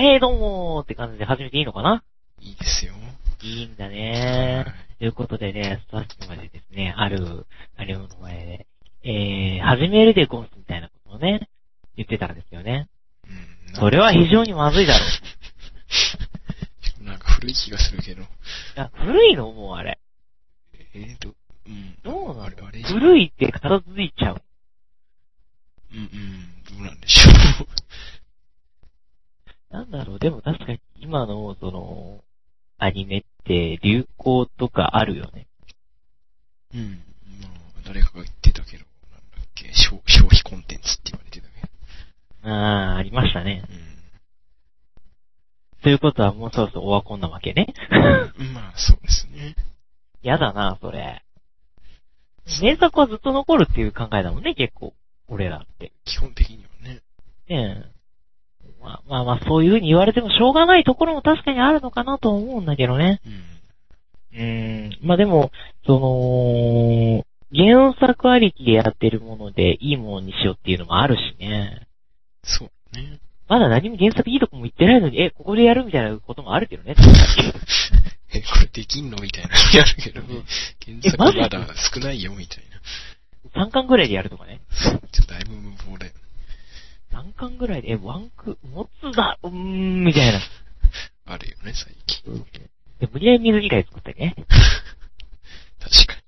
えー、どうもーって感じで始めていいのかな？いいですよ。いいんだねー。ということでね、さっきまでですね、ある、あれの前で、えー、始めるでゴンスみたいなことをね、言ってたんですよね。うん。それは非常にまずいだろう。なんか古い気がするけど。いや、古いのもうあれ。えーと、うん。どうなの？あれ、古いって片付いちゃう。うんうん。どうなんでしょなんだろう、でも確かに今の、その、アニメって流行とかあるよね。う。うん。まあ、誰かが言ってたけど、なんだっけ、消消費コンテンツって言われてたけど。あー、ありましたね。うん。ということはもうそろそろオワコンなわけね。まあ、そうですね。やだな、それ。名作はずっと残るっていう考えだもんね、結構。俺らって。基本的にはね。ねえ。まあまあまあ、そういう風に言われてもしょうがないところも確かにあるのかなと思うんだけどね。うん。うーん。まあでも、その、原作ありきでやってるものでいいものにしようっていうのもあるしね。そうね。まだ何も原作いいとこも言ってないのに、え、ここでやるみたいなこともあるけどね。え、これできんのみたいなのやるけどね。原作まだ少ないよ、みたいな。3巻ぐらいでやるとかね。ちょっとだいぶ無謀だよ。3巻ぐらいで、え、ワンク、持つだ、うーん、みたいな。あるよね、最近。で、無理やり水着会作ったりね。確かに。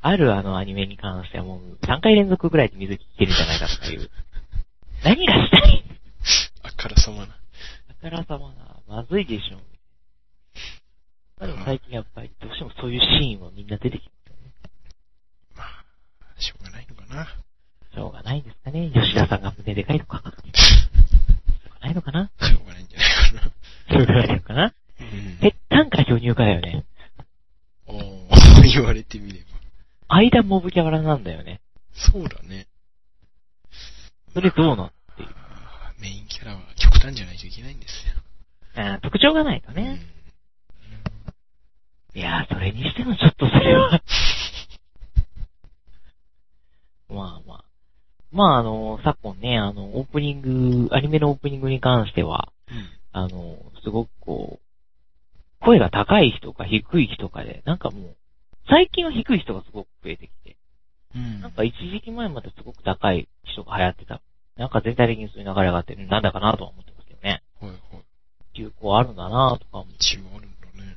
あるあのアニメに関してはもう3回連続ぐらいで水着着てるんじゃないかとかいう。何がしたい？あからさまな。あからさまな、まずいでしょ。まあでも最近やっぱりどうしてもそういうシーンはみんな出てきますよね。まあ、しょうがないのかな。しょうがないですかね。吉田さんが胸でかいのか。しょうがないのかなしょうがないんじゃないかな。しょうがないのかなうん。ぺったんか巨乳かだよね。おー言われてみれば。間モブキャラなんだよね。そうだね。それどうなんっていう。メインキャラは極端じゃないといけないんですよ。あー特徴がないとうんね。いやー、それにしてもちょっとそれは。まあまあ。まああの、昨今ね、あの、オープニング、アニメのオープニングに関しては、うん。あの、すごくこう、声が高い人か低い人かで、なんかもう、最近は低い人がすごく増えてきて、うん。なんか一時期前まですごく高い人が流行ってた。なんか全体的にそういう流れがあって、なんだかなとは思ってますけどね。はいはい。流行あるんだなとか思っあるんだね。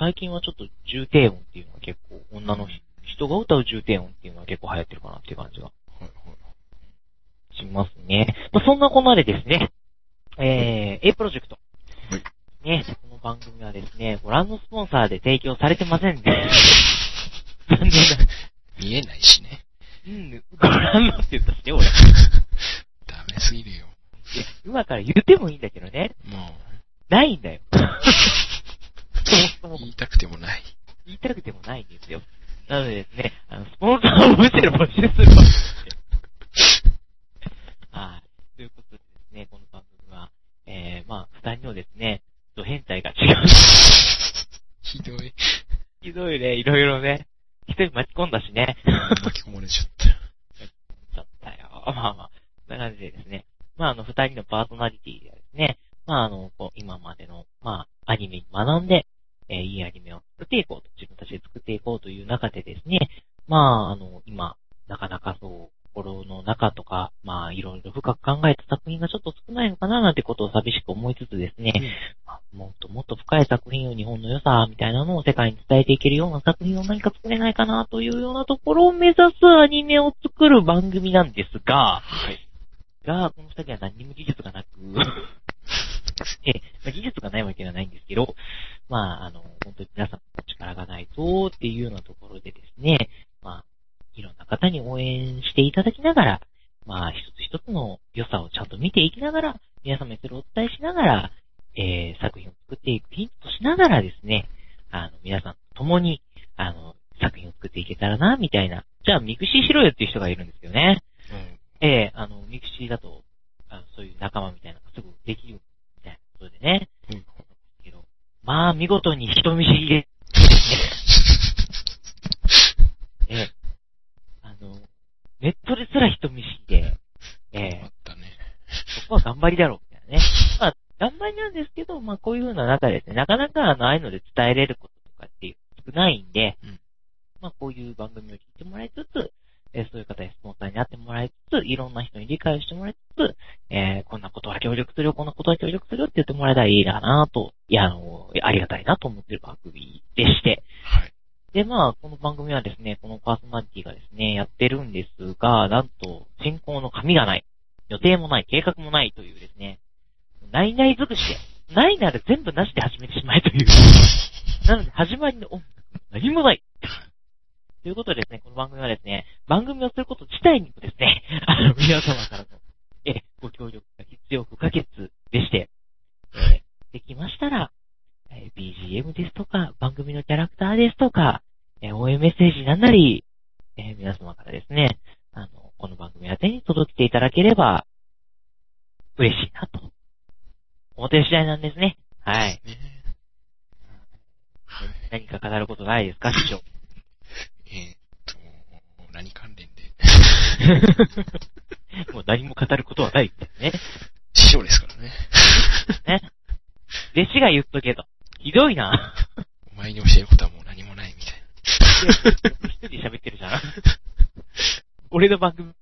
最近はちょっと重低音っていうのは結構、女の人が歌う重低音っていうのは結構流行ってるかなっていう感じがはいはい。しますね。まあ、そんなこんなでですね、えー、A プロジェクト。はいね、この番組はですね、ご覧のスポンサーで提供されてませんね。残念な。見えないしね。うん、ご覧のって言ったしね、俺。い ダメすぎるよ。や、今から言ってもいいんだけどね、もないんだよ。言いたくてもない。言いたくてもないんですよ。なのでですね、あの、スポンサーをむしろ募集するわ。はい。ということでですね、この番組は、えー、まあ、二人のですね、ド変態が違う。ひどい。ひどいね、いろいろね。一人巻き込んだしね。巻き込まれちゃった。ちょっとよ。まあまあ、そんな感じでですね。まあ、あの、二人のパーソナリティではですね、まあ、あの、こう、今までの、まあ、アニメに学んで、えーいいアニメを作っていこうと、自分たちで作っていこうという中でですね、まあ、あの、今、なかなかそう、心の中とか、まあ、いろいろ深く考えた作品がちょっと少ないのかななんてことを寂しく思いつつですね、まあもっともっと深い作品を日本の良さみたいなのを世界に伝えていけるような作品を何か作れないかなというようなところを目指すアニメを作る番組なんですが、はい。が、この二人は何にも技術がなく、ええまあ技術がないわけではないんですけど、まあ、あの、本当に皆さんの力がないとっていうようなところでですね、まあ、いろんな方に応援していただきながら、まあ、一つ一つの良さをちゃんと見ていきながら、皆様にそれをお伝えしながら、えー、作品を作っていくヒントとしながらですね、あの、皆さんと共に、あの、作品を作っていけたらな、みたいな。じゃあ、 mixi しろよっていう人がいるんですよね。うん。ええあの、 mixi だと、あの、そういう仲間みたいなのがすぐできる、みたいなことでね。うん。けど、まあ、見事に人見知りで、ね。えネットですら人見知りで、ええあったね。そこは頑張りだろう、みたいなね。まあ、頑張りなんですけど、まあこういう風な中ですね、なかなかあの、ああいうので伝えれることとかっていう少ないんで、うんまあこういう番組を聞いてもらいつつ、えーそういう方にスポンサーになってもらいつつ、いろんな人に理解をしてもらいつつ、えーこんなことは協力するよ、こんなことは協力するよって言ってもらえたらいいかなと、いや、あの、ありがたいなと思ってる番組でして、はい。で、まあ、この番組はですね、このパーソナリティがですね、やってるんですが、なんと、進行の紙がない、予定もない、計画もないというですね、ないない尽くしで、ないなら全部なしで始めてしまえという。なので、始まりの音楽、何もない。ということでですね、この番組はですね、番組をすること自体にもですね、あの、皆様からの、え、ご協力が必要不可欠でして、えーできましたら、えー BGM ですとか、番組のキャラクターですとか、えー応援メッセージなんなり、えー皆様からですね、あの、この番組宛てに届けていただければ、嬉しいなと、思ってる次第なんですね。はい。ねはい。何か語ることないですか、師匠？えーっと、何関連で？もう何も語ることはないってね。師匠ですからね。ね。弟子が言っとけと。ひどいな。お前に教えることはもう何もないみたいな。一人で喋ってるじゃん。俺の番組、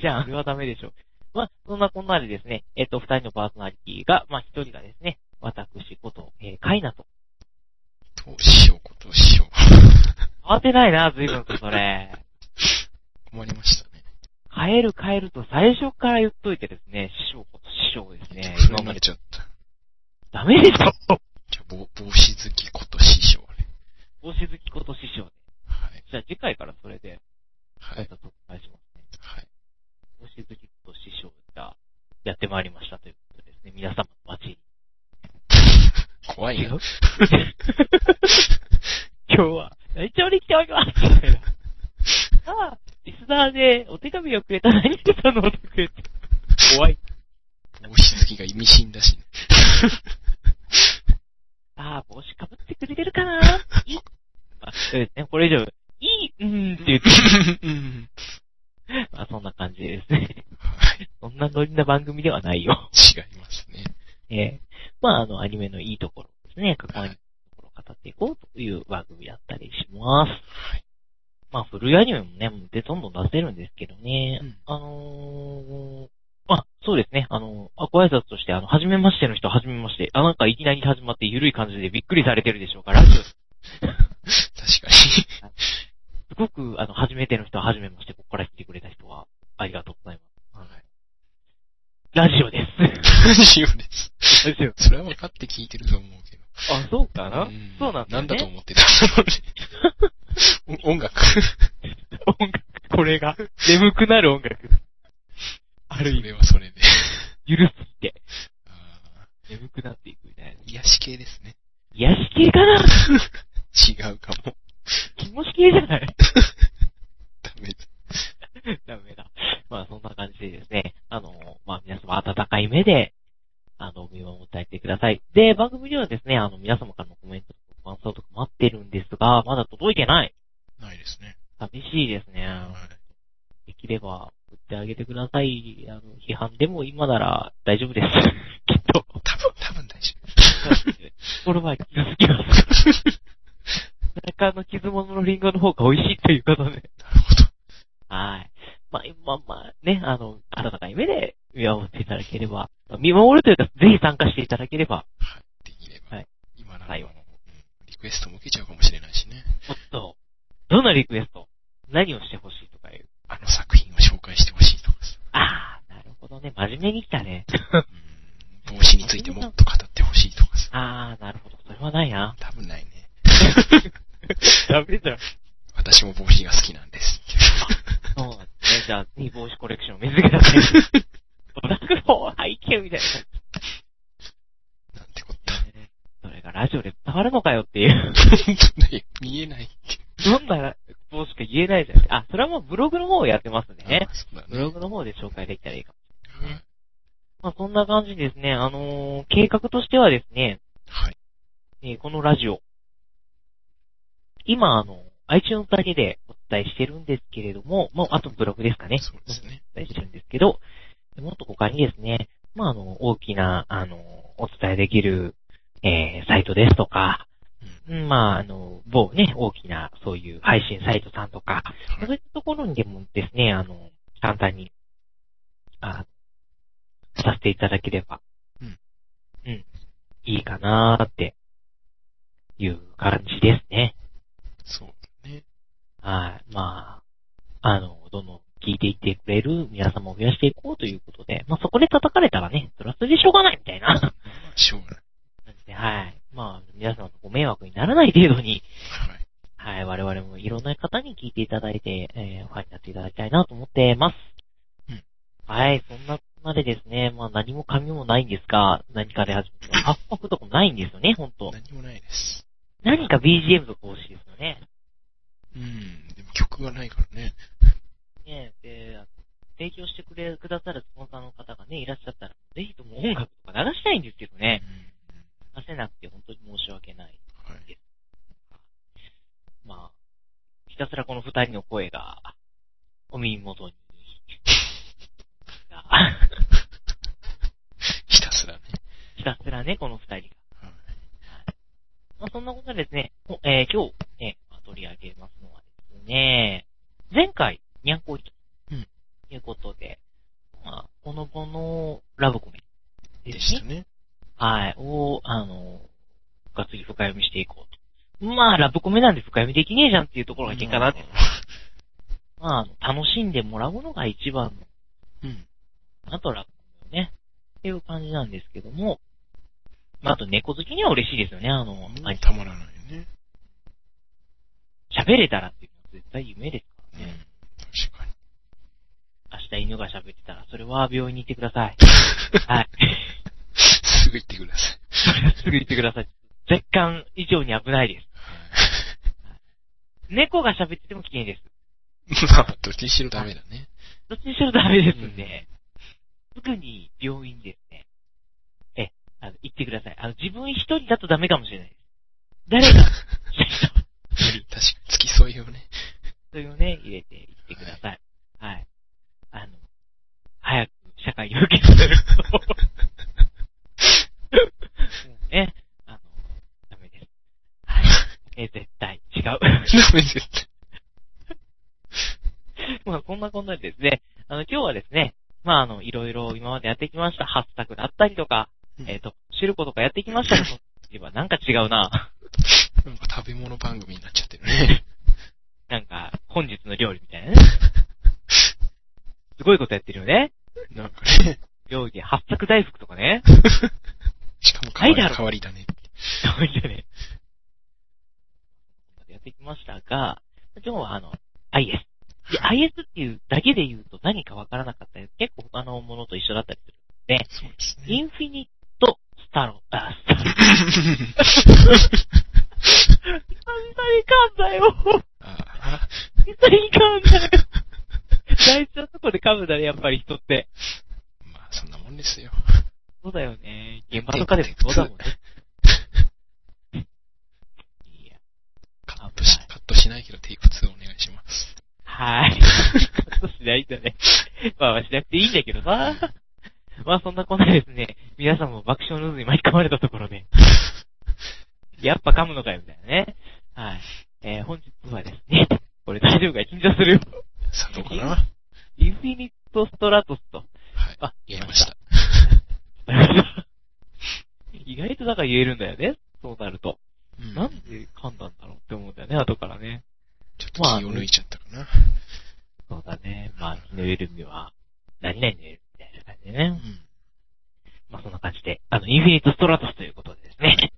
じゃん。あれはダメでしょ。まあ、そんなこんなでですね、えっ、と、二人のパーソナリティが、まあ、一人がですね、私こと、えー、カイナと。と、師匠こと師匠。変わってないな、随分とそれ。困りましたね。変える変えると最初から言っといてですね、師匠こと師匠ですね。それになっちゃった。ダメでしょじゃあ、帽帽子好きこと師匠ね。帽子好きこと師匠で。はい。じゃあ次回からそれで、はい。お願いしますね。はい。帽子好きこと師匠がやってまいりましたということですね。皆様の街に。怖いな。今日は、内調に来ておりますみたいな。ああ、リスナーでお手紙をくれた何々さんのお宅へって。怖い。帽子好きが意味深だしね。ああ、帽子かぶってくれてるかな？いいまあ、そうですね。これ以上、いい、うーんって言って、うん。まあそんな感じでですね。はい。そんなノリな番組ではないよ。違いますね。ええまあ、あの、アニメのいいところですね。過去アニメのところを語っていこうという番組だったりします。はい。まあ、古いアニメもね、もうでどんどん出せるんですけどね。うんあのー、あ、そうですね。あの、あ、ご挨拶として、あの、初めましての人、初めまして。あ、なんかいきなり始まって緩い感じでびっくりされてるでしょうから、ラジオす確かに。ごく、あの、初めての人は初めまして、ここから来てくれた人は、ありがとうございます。はい。ラジオです。ラジオです。ラジオ。それは分かって聞いてると思うけど。あ、そうかな、んそうなんだ、ね。なんだと思ってた 音楽。音楽、これが、眠くなる音楽。ある意そ味、れはそれで。許すって、あ眠くなっていくみたいな。ー癒し系ですね。癒し系かな？違うかも。気持ち系じゃない？ダメだ。ダメだ。まあそんな感じでですね、あの、まあ皆様温かい目で、あの、見守ってあげてください。で、番組ではですね、あの、皆様からのコメントとか感想とか待ってるんですが、まだ届いてない。ないですね。寂しいですね。はい。できれば、売ってあげてください。あの、批判でも今なら大丈夫です。きっと。多分、多分大丈心は傷つきます。中の傷物のリンゴの方が美味しいということで。夫。なるほど。はい。まあ、まあまあ、ね、あの、温かい目で見守っていただければ、見守るというか、ぜひ参加していただければ、はい。できれば。はい今なら、はいうんリクエストも受けちゃうかもしれないしね。もっと、どんなリクエスト？何をしてほしいとかいう。あの作品を紹介してほしいとかさ。ああ、なるほどね。真面目に来たね。うん。帽子についてもっと語ってほしいとかさ。ああ、なるほど。それはないな。多分ないね。ダメだよ。私も帽子が好きなんです。そうなんですね。じゃあ、ぜひ帽子コレクションを見つけたさい。オタクの背景みたいな。なんてこった。それがラジオで伝わるのかよっていう。見えない。どんな帽子か言えないじゃん。あ、それはもうブログの方をやってますねあ。そうだね。ブログの方で紹介できたらいいかもしれないはいね。まあそんな感じですね。あのー計画としてはですね、はい。えーこのラジオ。今あの、iTunes だけでお伝えしてるんですけれども、もうあとブログですかね。そうですね。お伝えしてるんですけど、もっと他にですね、まあ、あの、大きな、あの、お伝えできる、えー、サイトですとか、うん、まあ、あの、某ね、大きな、そういう配信サイトさんとか、そういったところにでもですね、あの、簡単に、あ、させていただければ、うん。うん。いいかなーって、いう感じですね。そうだね。はい。まあ、あの、どんどん聞いていってくれる皆様を増やしていこうということで、まあそこで叩かれたらね、それはそれでしょうがないみたいな。まあ、しょうがない。はい。まあ、皆様のご迷惑にならない程度に、はい。はい、我々もいろんな方に聞いていただいて、えー、ファンになっていただきたいなと思ってます。うんはい、そんなこんなでですね、まあ何も紙もないんですが、何かで始めて、ハッパフとかもないんですよね、ほんと。何もないです。何か BGM とか欲しいですよね。うん。でも曲がないからね。ねで、提供してくれ、くださるスポンサーの方がね、いらっしゃったら、ぜひとも音楽とか流したいんですけどうん。ね、出せなくて本当に申し訳ない。はい。まあ、ひたすらこの二人の声が、お耳元に、が ひたすらね。ひたすらね、この二人が。はい。まあ、そんなことでですね、おえー今日、ね、まあ取り上げますのはですね、前回、にゃんこいと、うんいうことで、まあ、ほのぼのラブコメでですね。したね。はい、を、あの、がっつり深読みしていこうと。まあ、ラブコメなんで深読みできねえじゃんっていうところが結果だって。まあ、楽しんでもらうのが一番のうん。あとラブコメをね、っていう感じなんですけども、まあ、あと猫好きには嬉しいですよね、あの、うんあたまらないよね。喋れたらっていうのは絶対夢ですからうんね。。確かに。明日犬が喋ってたら、それは病院に行ってください。はい。すぐ言ってください。それはすぐ言ってください。絶感以上に危ないです。猫が喋ってても危険です。まあ、どっちにしろダメだね。どっちにしろダメですんで、すぐに病院にですね、え、あの、行ってください。あの、自分一人だとダメかもしれないです。誰が、確かに、付き添いをね。それをね、入れていってください。はい。あの、早く社会に受け取ると。ね、あの、ダメです。はい。え、絶対違う。ダメです。まあ、こんなこんなでですね、あの、今日はですね、まあ、あの、いろいろ今までやってきました、ハッシュタグだったりとか、うんえっ、と、知ることかやってきましたけど、言えばなんか違うな。なんか食べ物番組になっちゃってるね。なんか、本日の料理みたいなね。すごいことやってるよね。なんかね。料理で八作大福とかね。しかも変わりないだろ変わりだね。そういうね。やってきましたが、今日はあの、IS。で、IS っていうだけで言うと何かわからなかったり、結構他のものと一緒だったりするので、そうですイね。ンフィニットスタロ、あ、スタロ。久々に噛んだよ。ああ、久々に噛んだよ。大事なとこで噛むんだね、やっぱり人って。まあ、そんなもんですよ。そうだよね。現場とかでもそうだもんね。いや、カットし、カットしないけどテイク2お願いします。はい。カットしないんだね。まあまあしなくていいんだけどさ。まあそんなこんなですね、皆さんも爆笑の渦に巻き込まれたところで、やっぱ噛むのかよみたいなね。はい。えー、本日はですね、これ大丈夫か緊張するよ。さあ、どうかなはインフィニットストラトスと。い。あ、言えました。意外とだから言えるんだよね。そうなると。うんなんで噛んだんだろうって思うんだよね、後からね。ちょっと気を抜いちゃったかな。そうだね。まあ、気の緩みは、何々の緩みみたいな感じでね。うん。まあ、そんな感じで、あの、インフィニットストラトスということでですね。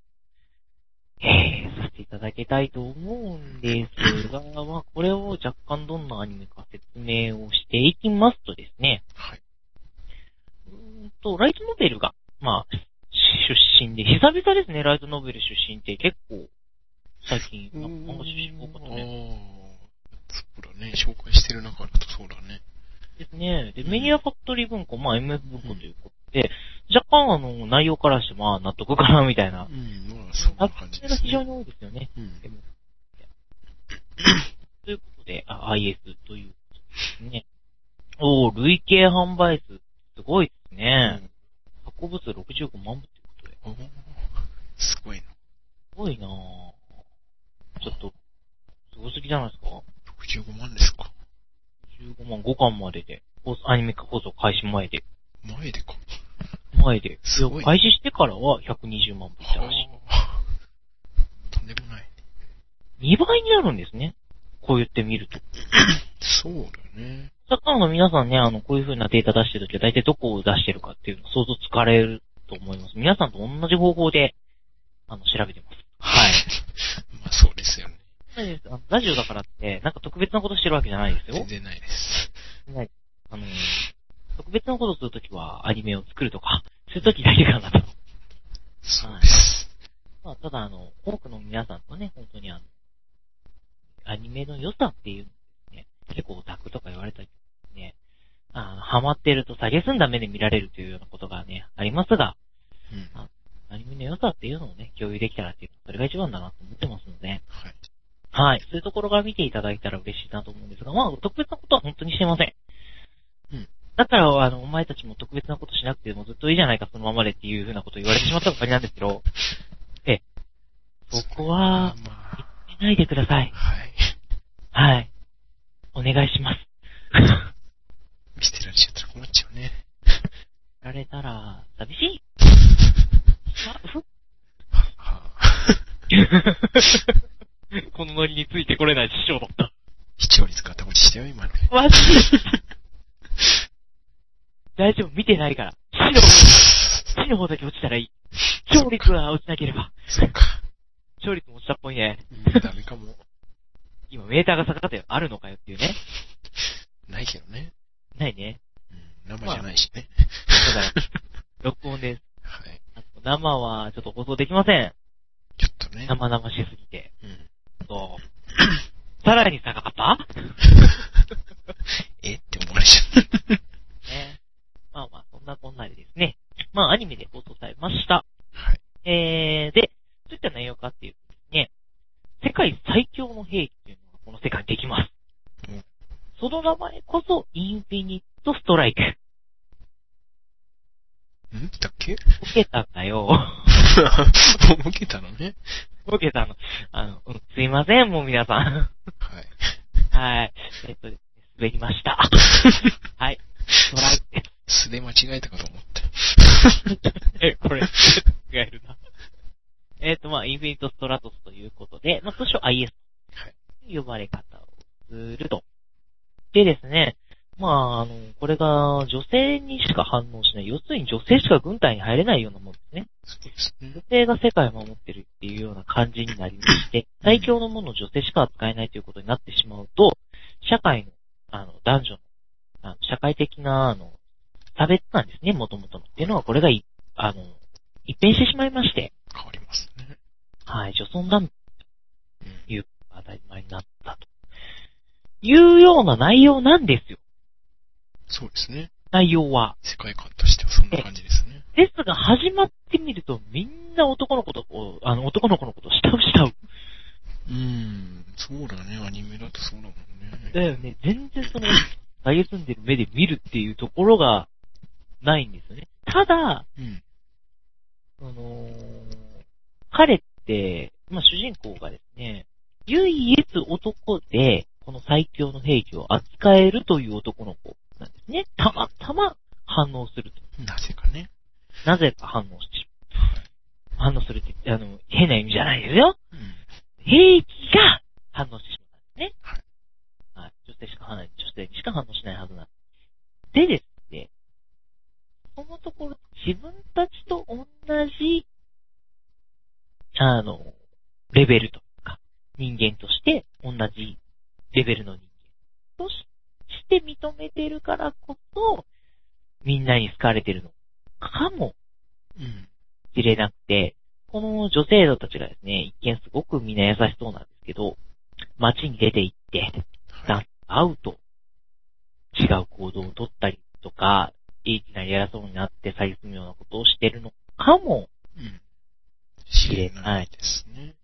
えー、させていただきたいと思うんですが、まあ、これを若干どんなアニメか説明をしていきますとですね、はい。うーんと、ライトノベルが、まあ、出身で、久々ですね、ライトノベル出身って結構、最近、なんか漫画出身多かったね。ああ、そうだね。紹介してる中だとそうだね。ですね。で、メディアファクトリー文庫、まあ MF 文庫ということで、若干あの、内容からしてまあ納得かな、みたいなう。ん、まあ、そんな感じですね。が非常に多いですよね。うん。ということで、あ、IS ということですね。おー、累計販売数、すごいですね。行部数65万部。おーすごいな。すごいなぁ。ちょっと、すごすぎじゃないですか？65万ですか？15万5巻までで、アニメ化放送開始前で。前でか。前で。すごいや開始してからは120万部いったらしい。はあとんでもない。2倍になるんですね。こう言ってみると。そうだよね。サッカーの皆さんね、あの、こういう風なデータ出してるときは大体どこを出してるかっていうの想像つかれると思います。皆さんと同じ方法で、あの、調べてます。はい。まあそうですよね。ラジオだからって、なんか特別なことしてるわけじゃないですよ全。然ないです。はい。あの、特別なことするときはアニメを作るとか、そういうときだけかなと。そうです。まあ、ただあの、多くの皆さんとね、本当にあの、アニメの良さっていうね、結構オタクとか言われたりね、あのハマってると下げすんだ目で見られるというようなことがね、ありますが、うん。はアニメの良さっていうのをね、共有できたらっていう、それが一番だなと思ってますので、い。はい。そういうところから見ていただいたら嬉しいなと思うんですが、まあ、特別なことは本当にしてません。うん。だから、あの、お前たちも特別なことしなくてもずっといいじゃないか、そのままでっていうふうなことを言われてしまったばかりなんですけど、え、そこは、まあ、しないでください。はい。はい。お願いします。見捨てられちゃったら困っちゃうね。られたら、寂しい。は、は このノリについてこれない師匠だった。視聴率ガタ落ちしたよ、今の。マジ大丈夫、見てないから。死の方、死の方だけ落ちたらいい。勝率は落ちなければ。そうか。勝率も落ちたっぽいね。うんダメかも。今メーターが下がったよ。あるのかよっていうね。ないけどね。ないね。うん。生じゃないしね。だから、録音です。はい。生はちょっと放送できません。ちょっとね。生々しすぎて。うん。そう。さらに下がった？え？って思われちゃった。ね。まあまあ、そんなこんなでですね。まあ、アニメで放送されました。はい。えー、で、どういった内容かっていうとですね、世界最強の兵器というのがこの世界にできますうん。その名前こそ、インフィニットストライク。ん？だっけ？受けたんだよ。受けたのね。受けたの。あの、うん、すいません、もう皆さん。はい。はい。えっと、滑りました。はい。ストライクです。素で間違えたかと思った。え、これ、違えるな。えっと、まあ、インフィニットストラトスということで、まあ、通称 IS はい。と呼ばれ方をすると。でですね、まあ、あの、これが女性にしか反応しない。要するに女性しか軍隊に入れないようなもんですね。女。性が世界を守ってるっていうような感じになりまして、最強のものを女性しか扱えないということになってしまうと、社会の、あの、男女の、あの社会的な、あの、差別なんですね、元々の。っていうのは、これがい、あの、一変してしまいまして、変わりますね。はい、女尊男うん。いう当たり前になったと。いうような内容なんですよ。そうですね。内容は。世界観としてはそんな感じですね。ですが、始まってみると、みんな男の子と、あの、男の子のことを慕う慕う。うーん。そうだね。アニメだとそうだもんね。だよね。全然その、投げ住んでる目で見るっていうところが、ないんですよね。ただ、うん。あのー彼って、まあ、主人公がですね、唯一男で、この最強の兵器を扱えるという男の子なんですね。たまたま反応すると。なぜかね。なぜか反応してしまう。反応するって、あの、変な意味じゃないですよ。うん。兵器が反応してしまったんですね。はい。はい。女性しか反応、女性にしか反応しないはずなんです。でですね、そのところ、自分たちと同じ、あの、レベルとか、人間として同じレベルの人間として認めてるからこそ、みんなに好かれてるのかもうん。しれなくて、この女性たちがですね、一見すごくみんな優しそうなんですけど、街に出て行って、はい。会うと、違う行動を取ったりとか、いきなり偉そうになって詐欺するようなことをしてるのかも、うん。知れないですね。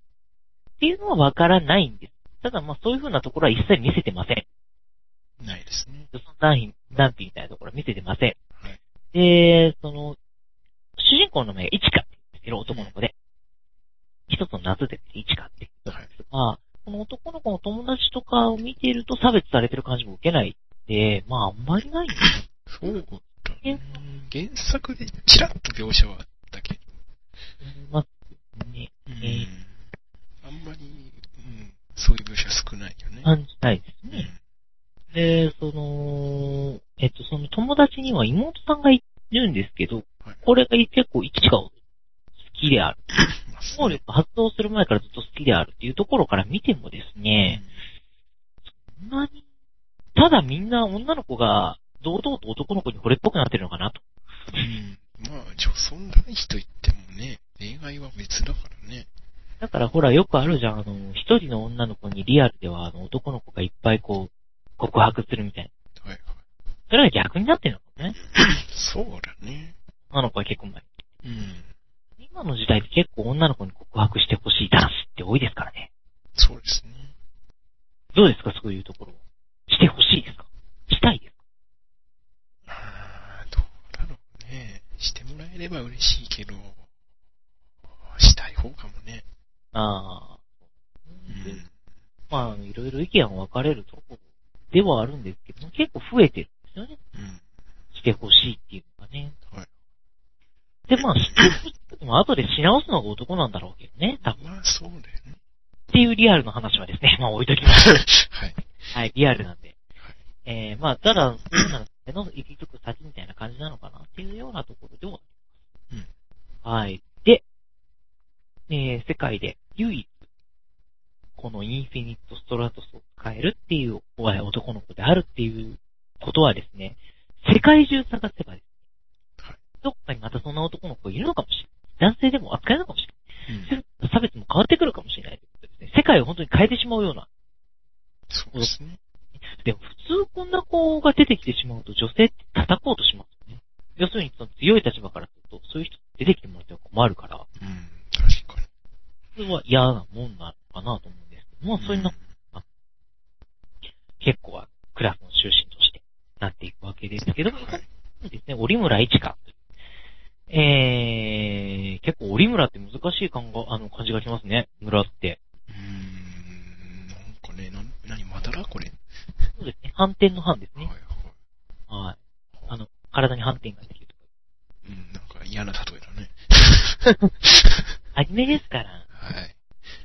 っていうのはわからないんです。ただまあそういう風なところは一切見せてません。ないですね。その男否、男否みたいなところは見せてません。はい。で、その、主人公の名イチカって言うんですけど、男の子で。一つの夏でイチカって言うんですが、この男の子の友達とかを見ていると差別されてる感じも受けないで、まああんまりないんですそうだね。原作でちらっと描写はあったけど。まあ、ね、うんえーあんまり、うん、そういう描写少ないよね。感じないですうんね。で、その、えっと、その友達には妹さんがいるんですけど、はいこれが結構一が好きである。まあ能力発動する前からずっと好きであるっていうところから見てもですね、そんなに、ただみんな女の子が堂々と男の子に惚れっぽくなってるのかなと。うん。まあ、女尊男子と言ってもね、恋愛は別だからね。だからほらよくあるじゃん、あの、一人の女の子にリアルではあの男の子がいっぱいこう、告白するみたいな。はいはい。それが逆になってるのかね。そうだね。女の子は結構前。うん。今の時代って結構女の子に告白してほしい男子って多いですからね。そうですね。どうですか？そういうところ。してほしいですか？したいですか？あーどうだろうね。してもらえれば嬉しいけど、したい方かもね。ああ。うん。まあいろいろ意見は分かれるところではあるんですけども、結構増えてるんですよね。うん。してほしいっていうのがね。はい。で、まあ、でも後でし直すのが男なんだろうけどね、多分。まあ、そうだよね。っていうリアルの話はですね、まあ置いときます。はい。はい、リアルなんで。えー、まあ、ただ、そういうのの行き着く先みたいな感じなのかなっていうようなところではあります。はい。で、えー、世界で唯一、このインフィニットストラトスを使えるっていう男の子であるっていうことはですね、世界中探せばですね、はいどっかにまたそんな男の子いるのかもしれない。男性でも扱えるのかもしれない。うん。差別も変わってくるかもしれないですね。世界を本当に変えてしまうようなそうですね。でも普通こんな子が出てきてしまうと女性って叩こうとしますよね。要するにその強い立場からすると、そういう人出てきてもらっては困るから、うん。確かに。それは嫌なもんなのかなと思うんですけども、そういうの結構はクラスの中心としてなっていくわけですけども、うんはい。そうですね、折村一花。えー、結構折村って難しい感が、あの、感じがしますね。村って。うーん。なんかね、なん、なに、まだらこれ。そうですね、反転の反ですはいね。はい。はい。あの、体に反転ができるとか。うん、なんか嫌な例えだね。アニメですから。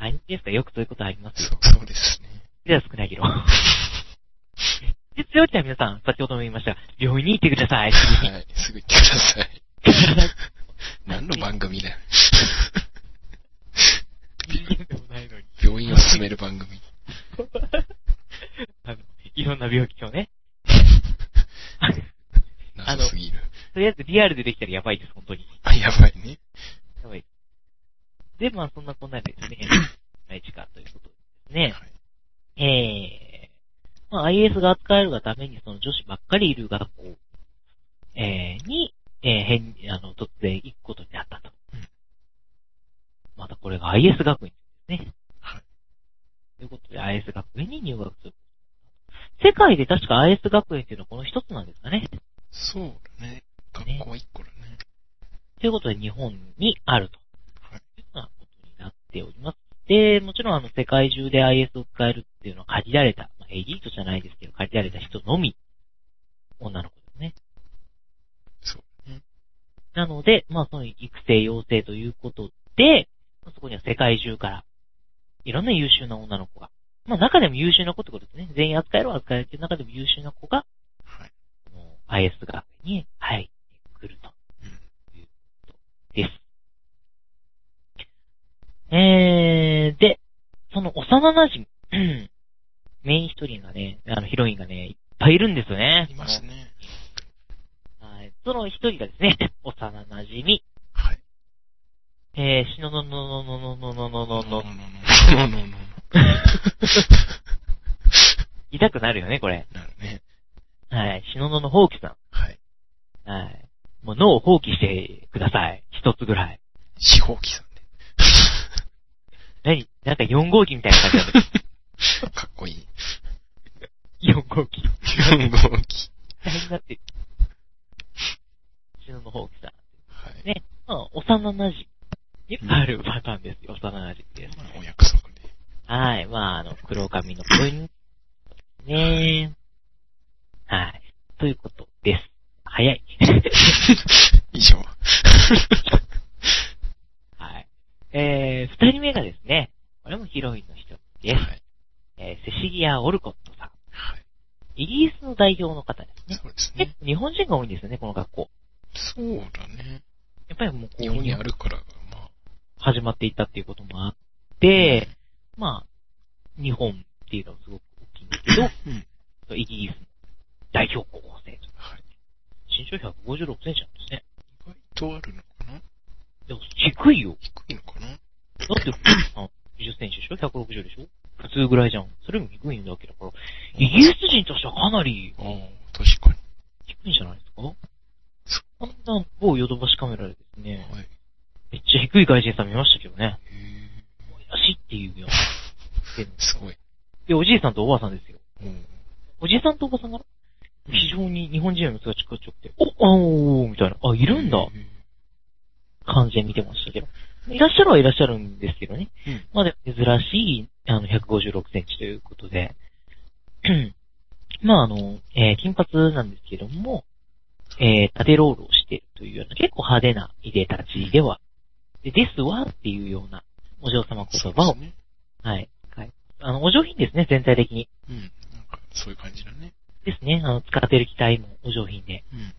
はい。アニメですからよくそういうことありますよそ。う、ですね。では少ないけど。で、強いっては皆さん、先ほども言いましたが、病院に行ってください。はい。すぐ行ってください。何の番組だよ。病院を進める番組。あのいろんな病気をね。あの謎すぎる。とりあえずリアルでできたらやばいです、本当に。あ、やばいね。やばい。で、まあそんなこんなでですね、内地化ということですね。はい。えー、まあ IS が扱えるがためにその女子ばっかりいる学校、えー、に、えー、変、あの、突然行くことになったと。うんまたこれが IS 学院ですね。はい。ということで IS 学園に入学する。世界で確か IS 学園っていうのはこの一つなんですかね。そうだね。学校は一個だね。ということで日本にあると。はい。いうようなことになっております。で、もちろんあの世界中で IS を使えるっていうのは限られた、まあ、エリートじゃないですけど、限られた人のみ、女の子ですね。そう。ね。なので、まあその育成養成ということで、そこには世界中から、いろんな優秀な女の子が、まあ中でも優秀な子ってことですね。全員扱える扱えるっていう中でも優秀な子が、はい。IS 学園に入ってくるということです。えー、で、その幼馴染、メイン一人がね、あのヒロインがね、いっぱいいるんですよね。いますね。はい。その一人がですね、幼馴染、はい。えー、しののののののののののの、ののののの。痛くなるよね、これ。なるね。はい。しのののほうきさはい。ん。はい。もう脳を放棄してください。一つぐらい。四方機さんで。何なんか4号機みたいな感じなんだ かっこいい。けど。4号機。四号機。大変になってる。しののほうきさん。はい。ねまあ、幼馴染にあるパターンですよ。幼馴染です。まあ、お約束で。はい。まあ、あの、黒髪のポイントですね。はい。ということです。早い。以上。はい。えー、二人目がですね、これもヒロインの一つです。はい。えー、セシリア・オルコットさん。はい。イギリスの代表の方ですね。そうですね。結構日本人が多いんですよね、この学校。そうだね。やっぱりもう日本にあるから、まあ、始まっていったっていうこともあって、まあ、日本っていうのはすごく大きいんですけど、うん。イギリスの代表候補生と。はい。身長156センチなんですね。意外とあるのでも低いよ。低いのかな？だって、あ20センチでしょ ?160 でしょ？普通ぐらいじゃん。それも低いんだけど、イギリス人としてはかなりああ、確かに。低いんじゃないですか？あんな某ヨドバシカメラでですね、はい。めっちゃ低い外人さん見ましたけどね。へえ。怪しいっていうよ。すごい。で、おじいさんとおばあさんですよ。うん。おじいさんとおばさんが非常に日本人の様子が近くて、お、あおーみたいな、あ、いるんだへえ感じで見てましたけど。いらっしゃるはいらっしゃるんですけどね。うん。まあでも珍しい、あの、156センチということで。まああの、えー金髪なんですけども、えー縦ロールをしているというような、結構派手ないでたちでは、で、ですわっていうような、お嬢様言葉を、ね。はい、はい。あの、お上品ですね、全体的に。うん。なんか、そういう感じだね。ですね。あの、使っている機体もお上品で。うん。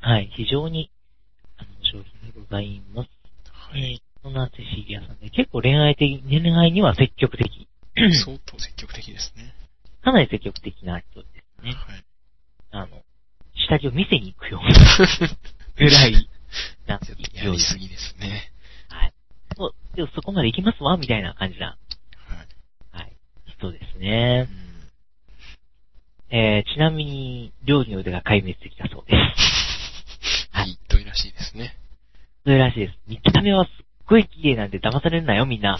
はい、非常に、あの、お上品でございます。はい。えー、そんなセシリアさんで、結構恋愛的、恋愛には積極的。相当積極的ですね。かなり積極的な人ですね。はい。あの、下着を見せに行くようなぐらいなやりすぎですね。はい。そう、でもそこまで行きますわ、みたいな感じな、はい。はい、人ですうね。ん。えー、ちなみに、料理の腕が壊滅的だそうです。はいらしいですね。それらしいです。見た目はすっごい綺麗なんで騙されるなよ、みんな。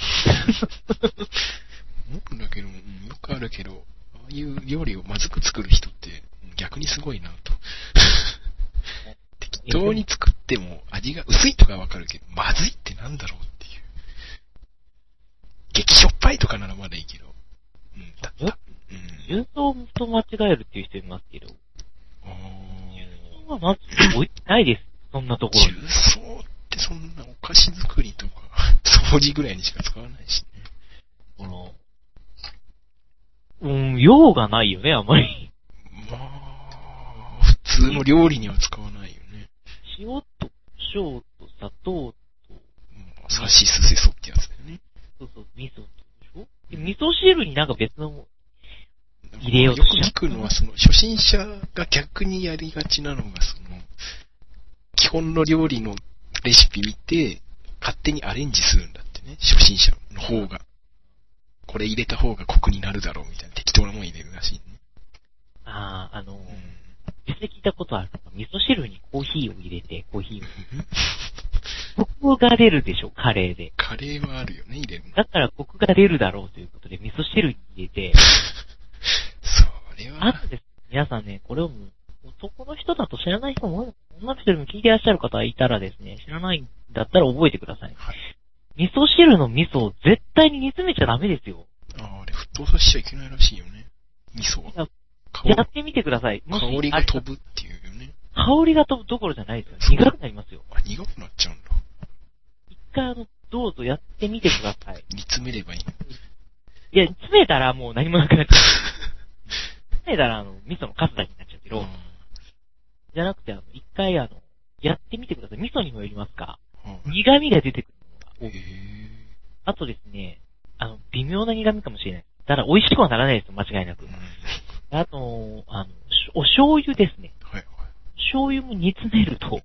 思うんだけど、うんよくあるけど、ああいう料理をまずく作る人って逆にすごいなと。適当に作っても味が薄いとかわかるけど、まずいってなんだろうっていう。激しょっぱいとかならまだいいけど。うん、だった。うん。重曹と間違えるっていう人いますけど、あーまず置いてないです。そんなところ重に。曹ってそんなお菓子作りとか、掃除ぐらいにしか使わないしね。この、うん、用がないよね、あんまり。まあ、普通の料理には使わないよね。塩と、塩と砂糖と、まあさしすせそってやつだよね。そうそう、味噌とでしょ？で味噌汁になんか別の、入れようとよく聞くのは、その、初心者が逆にやりがちなのが、その、基本の料理のレシピ見て、勝手にアレンジするんだってね、初心者の方が。これ入れた方がコクになるだろうみたいな適当なもん入れるらしいね。ああ、あの、うん。実際聞いたことある味噌汁にコーヒーを入れて、コーヒーを。コクが出るでしょ、カレーで。カレーはあるよね、入れるの。だからコクが出るだろうということで、味噌汁に入れて、それは、あとです。皆さんね、これを男の人だと知らない人も、女の人でも聞いてらっしゃる方いたらですね、知らないんだったら覚えてください。はい。味噌汁の味噌を絶対に煮詰めちゃダメですよ。ああ、あれ沸騰させちゃいけないらしいよね。味噌は。香やってみてください。香りが飛ぶっていうよね。香りが飛ぶどころじゃないですよ。苦くなりますよ。あ、苦くなっちゃうんだ。一回あの、どうぞやってみてください。煮詰めればいいの。いや、詰めたらもう何もなくなっちゃう。詰めたらあの、味噌のカスだけになっちゃうけど、じゃなくてあの、一回あの、やってみてください。味噌にもよりますかはい苦味が出てくるのへが。あとですね、あの、微妙な苦味かもしれない。ただ、美味しくはならないですよ、間違いなくうん。。あと、あの、しお醤油ですね。はいはい。醤油も煮詰めると、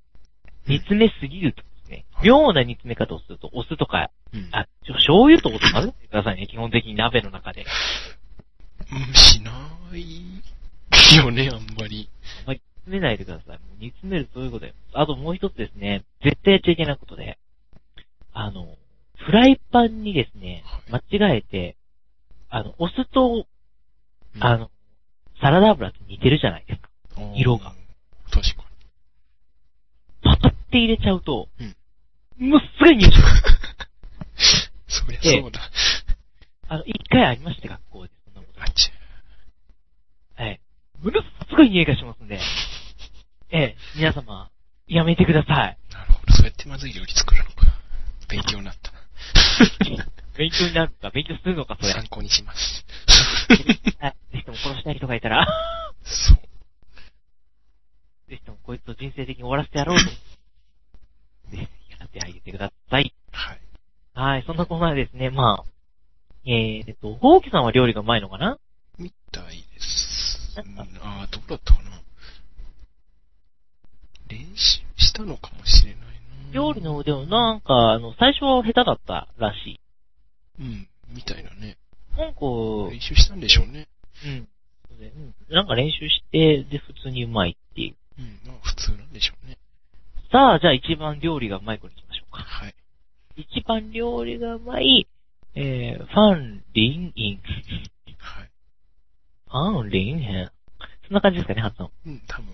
煮詰めすぎるとですね、妙な煮詰め方をすると、お酢とか、うん。あ、醤油とお酢混ぜてくださいね、基本的に鍋の中で。うん、しないよね、あんまり。あんまり煮詰めないでください。煮詰めるとそういうことで。あともう一つですね、絶対やっちゃいけないことで、あの、フライパンにですね、間違えて、あの、お酢と、あの、サラダ油と似てるじゃないですか。の色が。確かパパって入れちゃうと、うんもうすごい匂い。そりゃそうだ。あの、一回ありまして、学校で、そんなことあっちゃ。はい。ものすごい匂いがしますんで、ええ、皆様、やめてください。なるほど。そうやってまずい料理作るのか。勉強になったな。勉強になるのか、勉強するのか、それ。参考にします。はい。ぜひとも殺したい人がいたら、そう。ぜひともこいつを人生的に終わらせてやろうと。ぜひ、やってあげてください。はい。はい、そんなこんなでですね、まあ、えー、えっと、ほうきさんは料理がうまいのかな？みたいああ、どうだったかな。練習したのかもしれないな。料理の腕をなんか、あの、最初は下手だったらしい。うん、みたいなね。なんか、練習したんでしょうね。うん。そうでうんなんか練習して、で、普通にうまいっていう。うん、まあ普通なんでしょうね。さあ、じゃあ一番料理がうまい子に行きましょうか。はい。一番料理がうまい、えー、ファン・リン・イン。はい。ファン・リン・ヘン。そんな感じですかね、発音。うん、多分。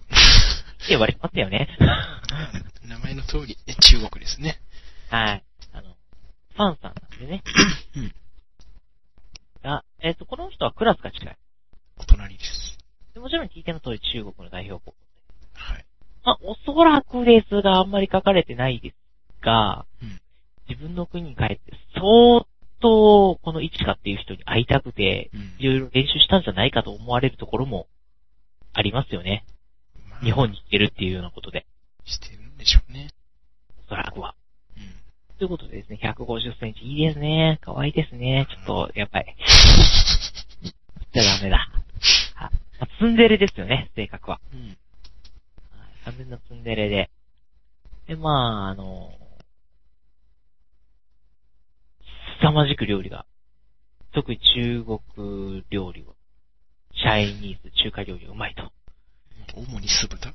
言われてますよね。名前の通り、え中国ですね。はい。あの、ファンさんなんでね。うん。あ、えっ、と、この人はクラスが近い。お隣です。でもちろん聞いての通り中国の代表国。はい。まあ、おそらくですが、あんまり書かれてないですが、うん自分の国に帰って、相当、このイチカっていう人に会いたくて、うんいろいろ練習したんじゃないかと思われるところもありますよね。まあ日本に行けるっていうようなことで、してるんでしょうね。おそらくは。うん。ということでですね、150センチ、いいですね。可愛いですね。ちょっと、やっぱり。言っちゃダメだ。あツンデレですよね、性格は。うん。はい完全なツンデレで。で、まあ、あの、凄まじく料理が、特に中国料理は、チャイニーズ、中華料理がうまいと。主に酢豚？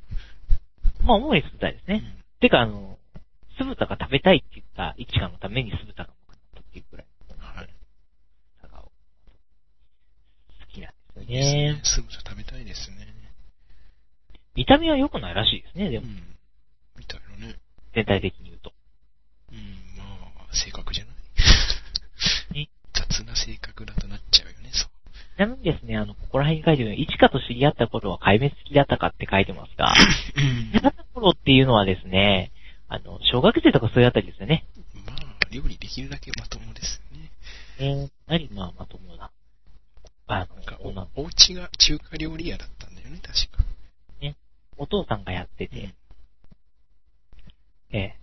まあ、主に酢豚ですね。うん。てか、あの、酢豚が食べたいって言った一家のために酢豚が多くなったっていうくらい、はい。好きなんですよねね。。酢豚食べたいですね。見た目は良くないらしいですね、でも、うん。みたいなね。全体的に言うと。うん、まあ、性格じゃない？え。雑な性格だとなっちゃうよね、そう。ちなみにですね、あの、ここら辺に書いてるように、一家と知り合った頃は壊滅的だったかって書いてますが、うん知らった頃っていうのはですね、あの、小学生とかそういうあたりですよね。まあ、料理できるだけまともですよね。えー、何まあ、まともな。あなんかお、お家が中華料理屋だったんだよね、確か。お父さんがやってて、うんええ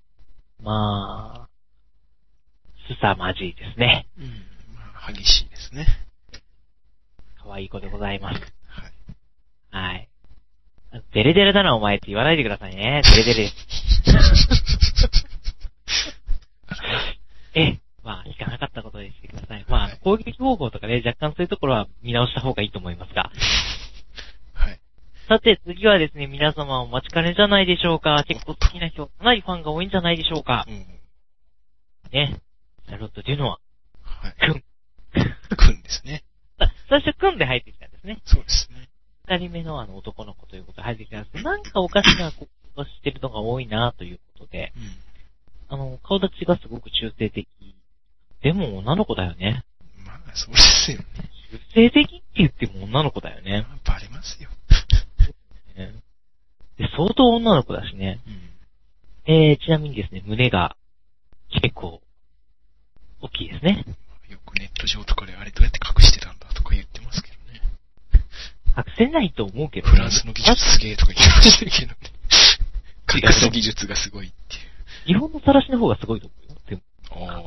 まあ、凄まじいですね。うん。まあ、激しいですね。可愛い子でございます。はい。はい。デレデレだなお前って言わないでくださいね。デレデレです。え え、まあ、聞かなかったことにしてください。まあはい、攻撃方法とかね、若干そういうところは見直した方がいいと思いますが。はい。さて、次はですね、皆様お待ちかねじゃないでしょうか。結構好きな人、かなりファンが多いんじゃないでしょうか。うん。ね。シャロットというのは、はい。くん。くんですね。さ最初、くんで入ってきたんですね。そうですね。二人目のあの男の子ということで入ってきたんですけど、なんかおかしなことをしてるのが多いなということで、うん。あの、顔立ちがすごく中性的。でも女の子だよね。まあ、そうですよね。中性的って言っても女の子だよね。まあバレますよ。ねで、相当女の子だしね。うん。えー、ちなみにですね、胸が結構大きいですね。よくネット上とかであれどうやって隠してたんだとか言ってますけどね。隠せないと思うけど、ね。フランスの技術すげえとか言いましたけどね。隠す技術がすごいっていう。日本の晒しの方がすごいと思うよ。でも、ああ、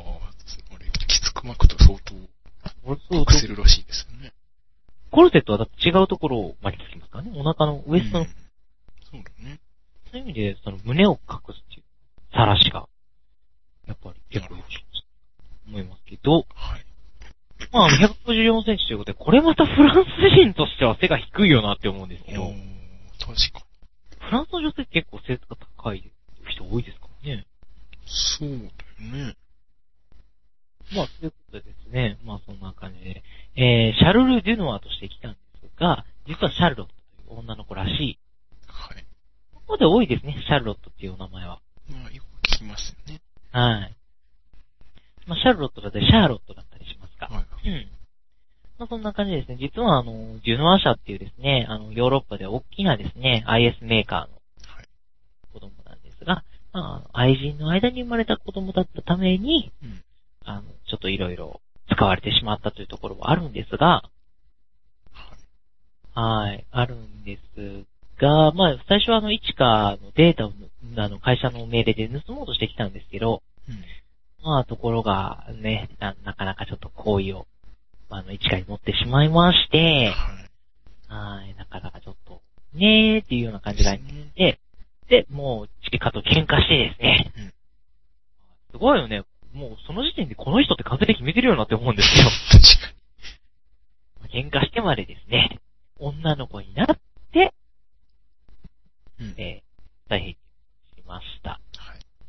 俺、きつく巻くと相当隠せるらしいですよね。コルセットはだって違うところを巻きつきますからね。お腹のウエストの、うんそうだね。そういう意味で、その胸を隠すっていう、晒しが、やっぱり結構いいと思いますけど、はい。まあ、154センチということで、これまたフランス人としては背が低いよなって思うんですけど、確かフランスの女性結構背が高い人多いですからね。に。そうだよね。まあ、ということでですね、まあそんな感じで、えー、シャルル・デュノワとして来たんですが、実はシャルロットという女の子らしい。はい。ここで多いですね、シャルロットっていうお名前は。まあ、よく聞きますよね。はい。まあ、シャルロットだったり、シャーロットだったか。はい。うん。まあ、そんな感じですね。実は、あの、ジュノア社っていうですね、あの、ヨーロッパで大きなですね、IS メーカーのはい。子供なんですが、まあ、愛人の間に生まれた子供だったために、うん。あの、ちょっといろいろ使われてしまったというところはあるんですが、はい。はい、あるんですが、まあ、最初はあの、イチカのデータを、あの、会社の命令で盗もうとしてきたんですけど、うん。まあ、ところがね、ななかなかちょっと好意を、あの、イチカに持ってしまいまして、はい。はい、なかなかちょっと、ねーっていうような感じがありまね。して、で、もう、チキカと喧嘩してですね、うんすごいよね。もうその時点でこの人って完全に決めてるよなって思うんですよ。確か喧嘩してまでですね、女の子になって、に。うん。えー、大変しました。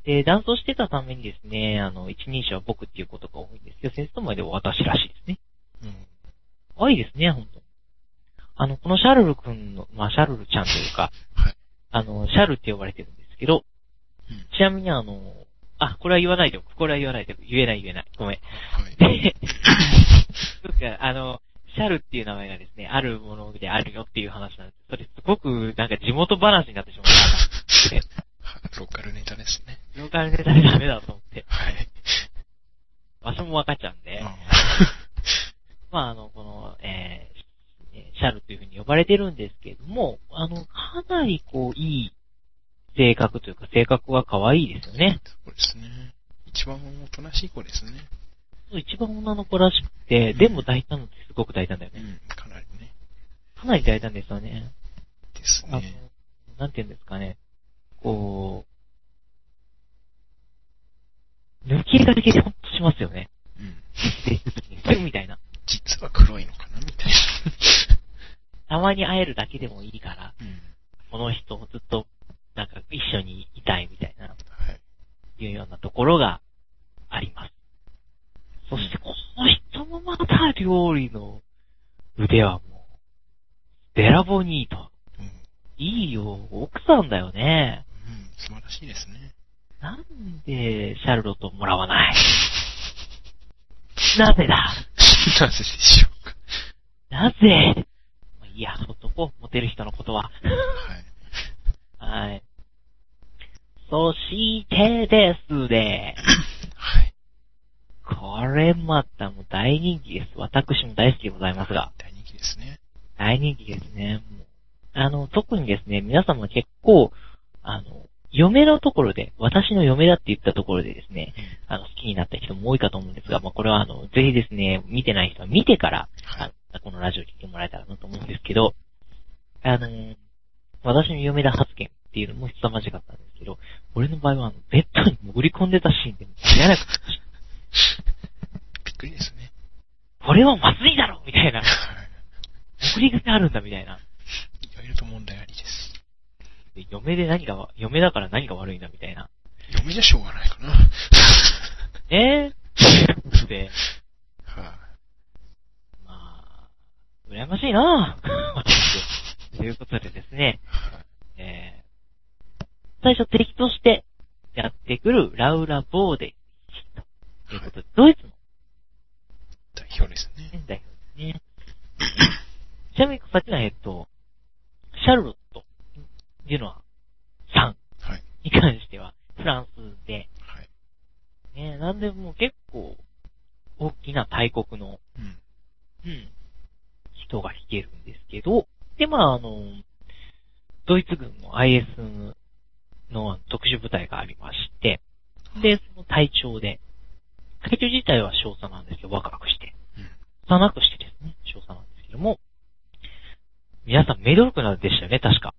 はい。で、ダンスをしてたためにですね、あの、一人称は僕っていうことが多いんですけど、先生ともで私らしいですね。うん。可愛いですね、本当あの、このシャルル君の、まあ、シャルルちゃんというか、はい。あの、シャルって呼ばれてるんですけど、うん。ちなみにあの、あ、これは言わないでおく。これは言わないでおく。言えない言えない。ごめん。はい。で、あの、シャルっていう名前がですね、あるものであるよっていう話なんです。それすごくなんか地元話になってしまった。で、ローカルネタですね。ローカルネタでダメだと思って、はい。場所も分かっちゃうんで、あ まああの、この、えーシャルというふうに呼ばれてるんですけれども、あの、かなりこう、いい性格というか、性格が可愛いですよね。そうですね。一番おとなしい子ですね。一番女の子らしくて、でも大胆ってすごく大胆だよね。うん。かなりね。かなり大胆ですよね。ですね。、なんて言うんですかね。こう、抜け駆けでほんとしますよね。うん。で、みたいな。実は黒いのかなみたいたまに会えるだけでもいいから、な。うん。この人ずっと、なんか一緒にいたいみたいな、はい。いうようなところがあります。そしてこの人もまた料理の腕はもう、ベラボニーと。うん。いいよ、奥さんだよね。うん。素晴らしいですね。なんで、シャルロットをもらわない？なぜだ？なぜでしょうか。なぜ？まあいいや、ほっとこう、モテる人のことは。はい。はい。そしてですね、はい。これまたもう大人気です。私も大好きでございますが、大人気ですね。大人気ですね。あの、特にですね、皆様結構、あの、嫁のところで、私の嫁だって言ったところでですね、あの、好きになった人も多いかと思うんですが、まあ、これはあの、ぜひですね、見てない人は見てから、はい。あこのラジオ聞いてもらえたらなと思うんですけど、あのー私の嫁だ発言っていうのも凄まじかったんですけど、俺の場合はあの、ベッドに潜り込んでたシーンで嫌なくなったしびっくりですね。これはまずいだろみたいな。はい。潜り癖あるんだみたいな。いろいろと問題ありです。で嫁で何がわ、嫁だから何が悪いんだみたいな。嫁じゃしょうがないかな。えぇ、で、はまあ、羨ましいなぁ。ということでですね、えー、最初敵としてやってくるラウラ・ボーデということで、ドイツのい。代表ですね。代表ですね。ちなみにさっきのえっと、シャルロットっていうのはさんはい。に関してはフランスで、はい。ね、なんでもう結構大きな大国の、うん。うん、人が弾けるんですけど、で、まああの、ドイツ軍の IS の特殊部隊がありまして、で、その隊長で、隊長自体は少佐なんですけど、若くして。うん。幼くしてですね、少佐なんですけども、皆さんメドルクなんでしたよね、確か。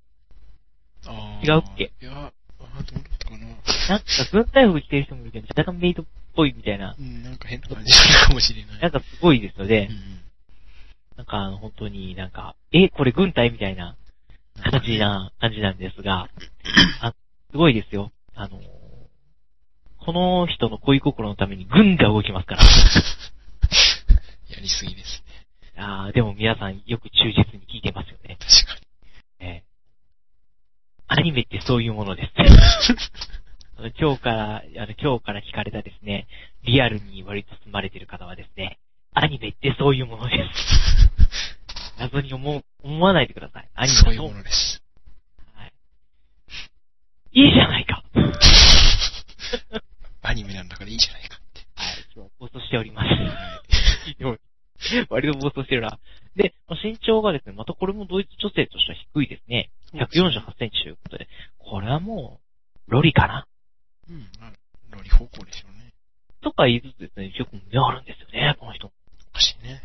あ違うっけ？いや、あーどうだったかな。なんか軍隊服着てる人もいるけど、若干メイドっぽいみたいな、うん、なんか変な感じだったかもしれない。なんかすごいですのでう、ん。なんかあの本当になんか、え、これ軍隊みたいな感じな、感じなんですが、あ、すごいですよ。あの、この人の恋心のために軍が動きますから。やりすぎですね。あーでも皆さんよく忠実に聞いてますよね。確かに。えーアニメってそういうものです。今日から、あの、今日から聞かれたですね、リアルに割と住まれている方はですね、アニメってそういうものです。謎に思う、思わないでください。アニメそういうものです。はい。いいじゃないか。アニメなんだからいいじゃないかって。はい、今日は暴走しております。はい。割と暴走してるな。で、まあ身長がですね、またこれもドイツ女性としては低いですね。148センチということで、これはもう、ロリかな？うん、まあ、ロリ方向でしょうね。とか言いつつですね、結構胸あるんですよね、この人。おかしいね。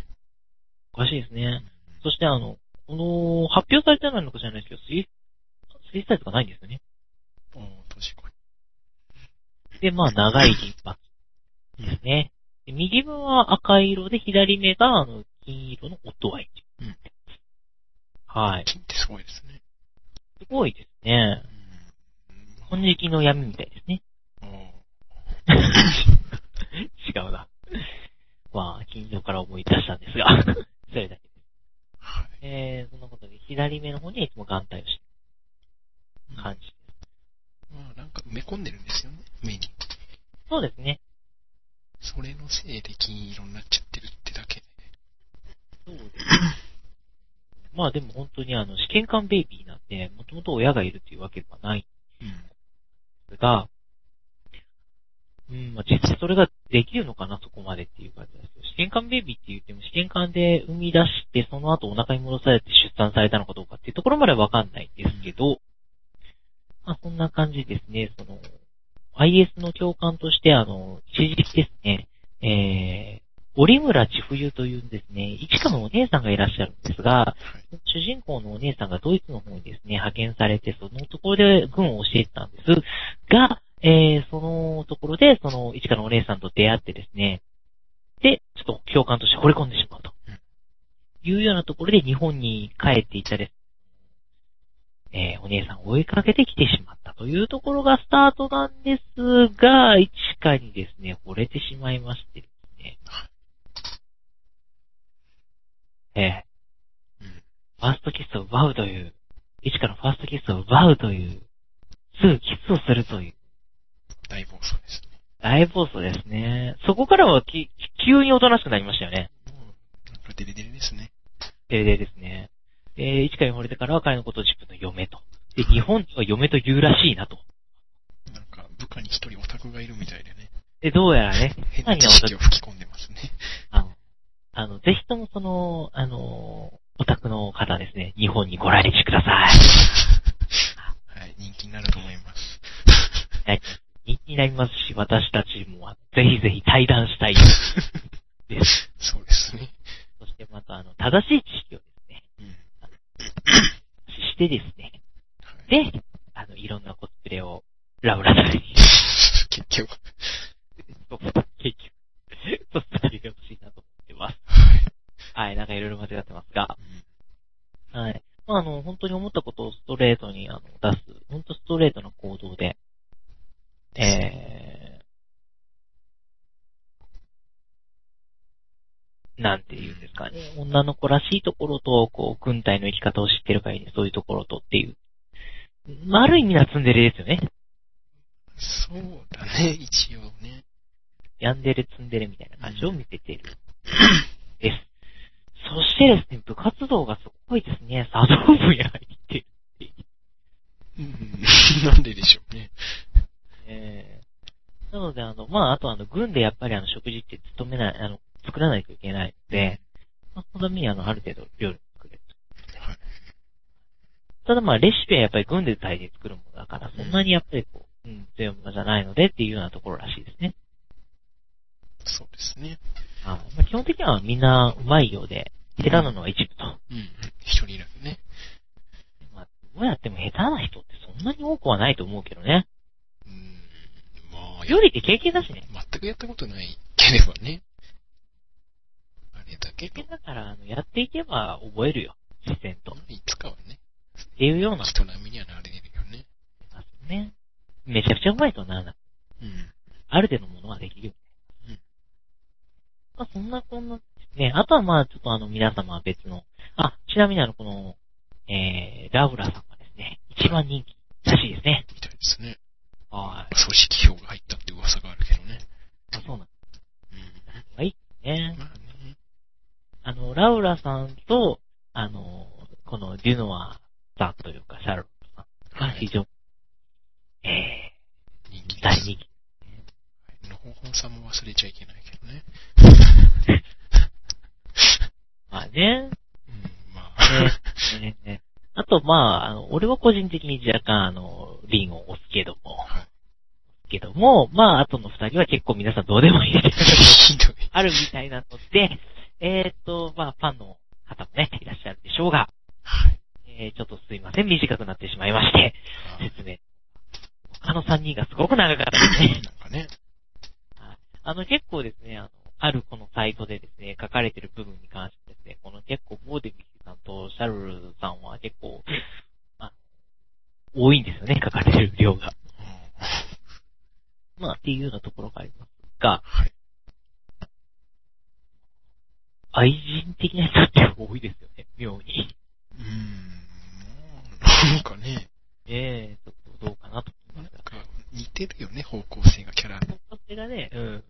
おかしいですねうん。そしてあの、この、発表されてないのかじゃないですけど、スリー、スリーサイズがないんですよね。おー確かで、まあ、長い銀髪に。ですね。で右分は赤色で、左目が、あの、金色のオットワイン。うんはい。金ってすごいですね。すごいですね。うん。金色の闇みたいですね。違うな。まあ、金色から思い出したんですが、それだけです。はい。えー、そんなことで、左目の方にはいつも眼帯をしてる感じです。まあ、なんか埋め込んでるんですよね、目に。そうですね。それのせいで金色になっちゃってるってだけで。そうです。まあでも本当にあの、試験管ベイビーなんで、もともと親がいるというわけではないうん。ですが、うん、まあ実際それができるのかな、そこまでっていう感じです。試験管ベイビーって言っても、試験管で生み出して、その後お腹に戻されて出産されたのかどうかっていうところまではわかんないんですけど、まあそんな感じですね、その、IS の教官として、あの、一時期ですね、えー、折村千冬というですね、一家のお姉さんがいらっしゃるんですが、はい。主人公のお姉さんがドイツの方にですね、派遣されて、そのところで軍を教えてたんですが、えー、そのところで、その一家のお姉さんと出会ってですね、で、ちょっと教官として惚れ込んでしまうとうん。いうようなところで日本に帰っていったです。えー、お姉さんを追いかけてきてしまったというところがスタートなんですが、一家にですね、惚れてしまいましてですね。えん。ファーストキスを奪うという、一からファーストキスを奪うという、すぐキスをするという、大暴走ですね。大暴走ですね。そこからはき急におとなしくなりましたよね。もう、なんかデレデレですね。デレデレですね。で、一からに惚れてからは彼のことを自分の嫁と。で、日本には嫁と言うらしいなと。なんか、部下に一人オタクがいるみたいでね。で、どうやらね、変な知識を吹き込んでますね。あの、あの、ぜひともその、あの、オタクの方ですね、日本にご来日ください。はい、人気になると思います。はい人気になりますし、私たちも、ぜひぜひ対談したいです。そうですね。そしてまた、あの、正しい知識をですね、うん。してですね、はい、で、あの、いろんなコスプレを、ラブラダに、結局。結局、コスプレしてほしいなます。はい。はい、なんかいろいろ間違ってますが、うんはい。まあ、あの、本当に思ったことをストレートに、あの、出す、本当ストレートな行動で、えー、なんていうんですかね、女の子らしいところと、こう、軍隊の生き方を知ってる限り、そういうところとっていう、まあ、ある意味なツンデレですよね。そうだね、一応ね。ヤンデレツンデレみたいな感じを見せている。です。そしてですね、部活動がすごいですね、茶道部に入ってるっていう。うん。なんででしょうね。えーなので、あの、まあ、あとあの、軍でやっぱりあの、食事って務めない、あの、作らないといけないので、まあ、そのためにあの、ある程度料理を作れるはい。ただまあ、レシピはやっぱり軍で大で作るものだから、そんなにやっぱりこう、うん、強いものじゃないのでっていうようなところらしいですね。そうですね。はいまあ、基本的にはみんなうまいようで、下手なのは一部と。うん。一人いるね。まあ、どうやっても下手な人ってそんなに多くはないと思うけどね。うん。まあ、料理って経験だしね。全くやったことないければね。あれだけど経験、だから、あの、やっていけば覚えるよ。自然と。っいつかはね、ていうような、人並みにはなれるよね。ね。めちゃくちゃうまいとならなくてうん。ある程度のものはできるよ。うんまあ、そんなこんなですね。あとはまあ、ちょっとあの、皆様は別の、あ、ちなみにあの、この、えー、ラウラさんはですね、一番人気らしいですね。みたいですね。はい。組織票が入ったって噂があるけどね。あ、そうなんうん。はい。ね。まあね。あの、ラウラさんと、あの、このデュノワさんというか、シャルロットさんが非常に、えー、人気。大人気。のほほんさんも忘れちゃいけないけどね。まあね。うん、まあ。ねねあと、まあ、あの、俺は個人的に若干、あの、リンを押すけども、はい。けども、まあ、あとの二人は結構皆さんどうでもいいっていうのがひどい。あるみたいなので、えーっと、まあ、ファンの方もね、いらっしゃるでしょうが、はい。えー、ちょっとすいません、短くなってしまいまして、あ説明。他の三人がすごく長かったですね。なんかね。あの、結構ですね、あの、あるこのサイトでですね、書かれてる部分に関してですね、この結構、ボーデビキさんとシャルルさんは結構、あ多いんですよね、書かれてる量が。うんまあ、っていうようなところがありますが、はい。愛人的な人って多いですよね、妙に。うーん。なんかね、ええちょっとどうかなと思ないんますが。か似てるよね、方向性がキャラ。それがね、うん。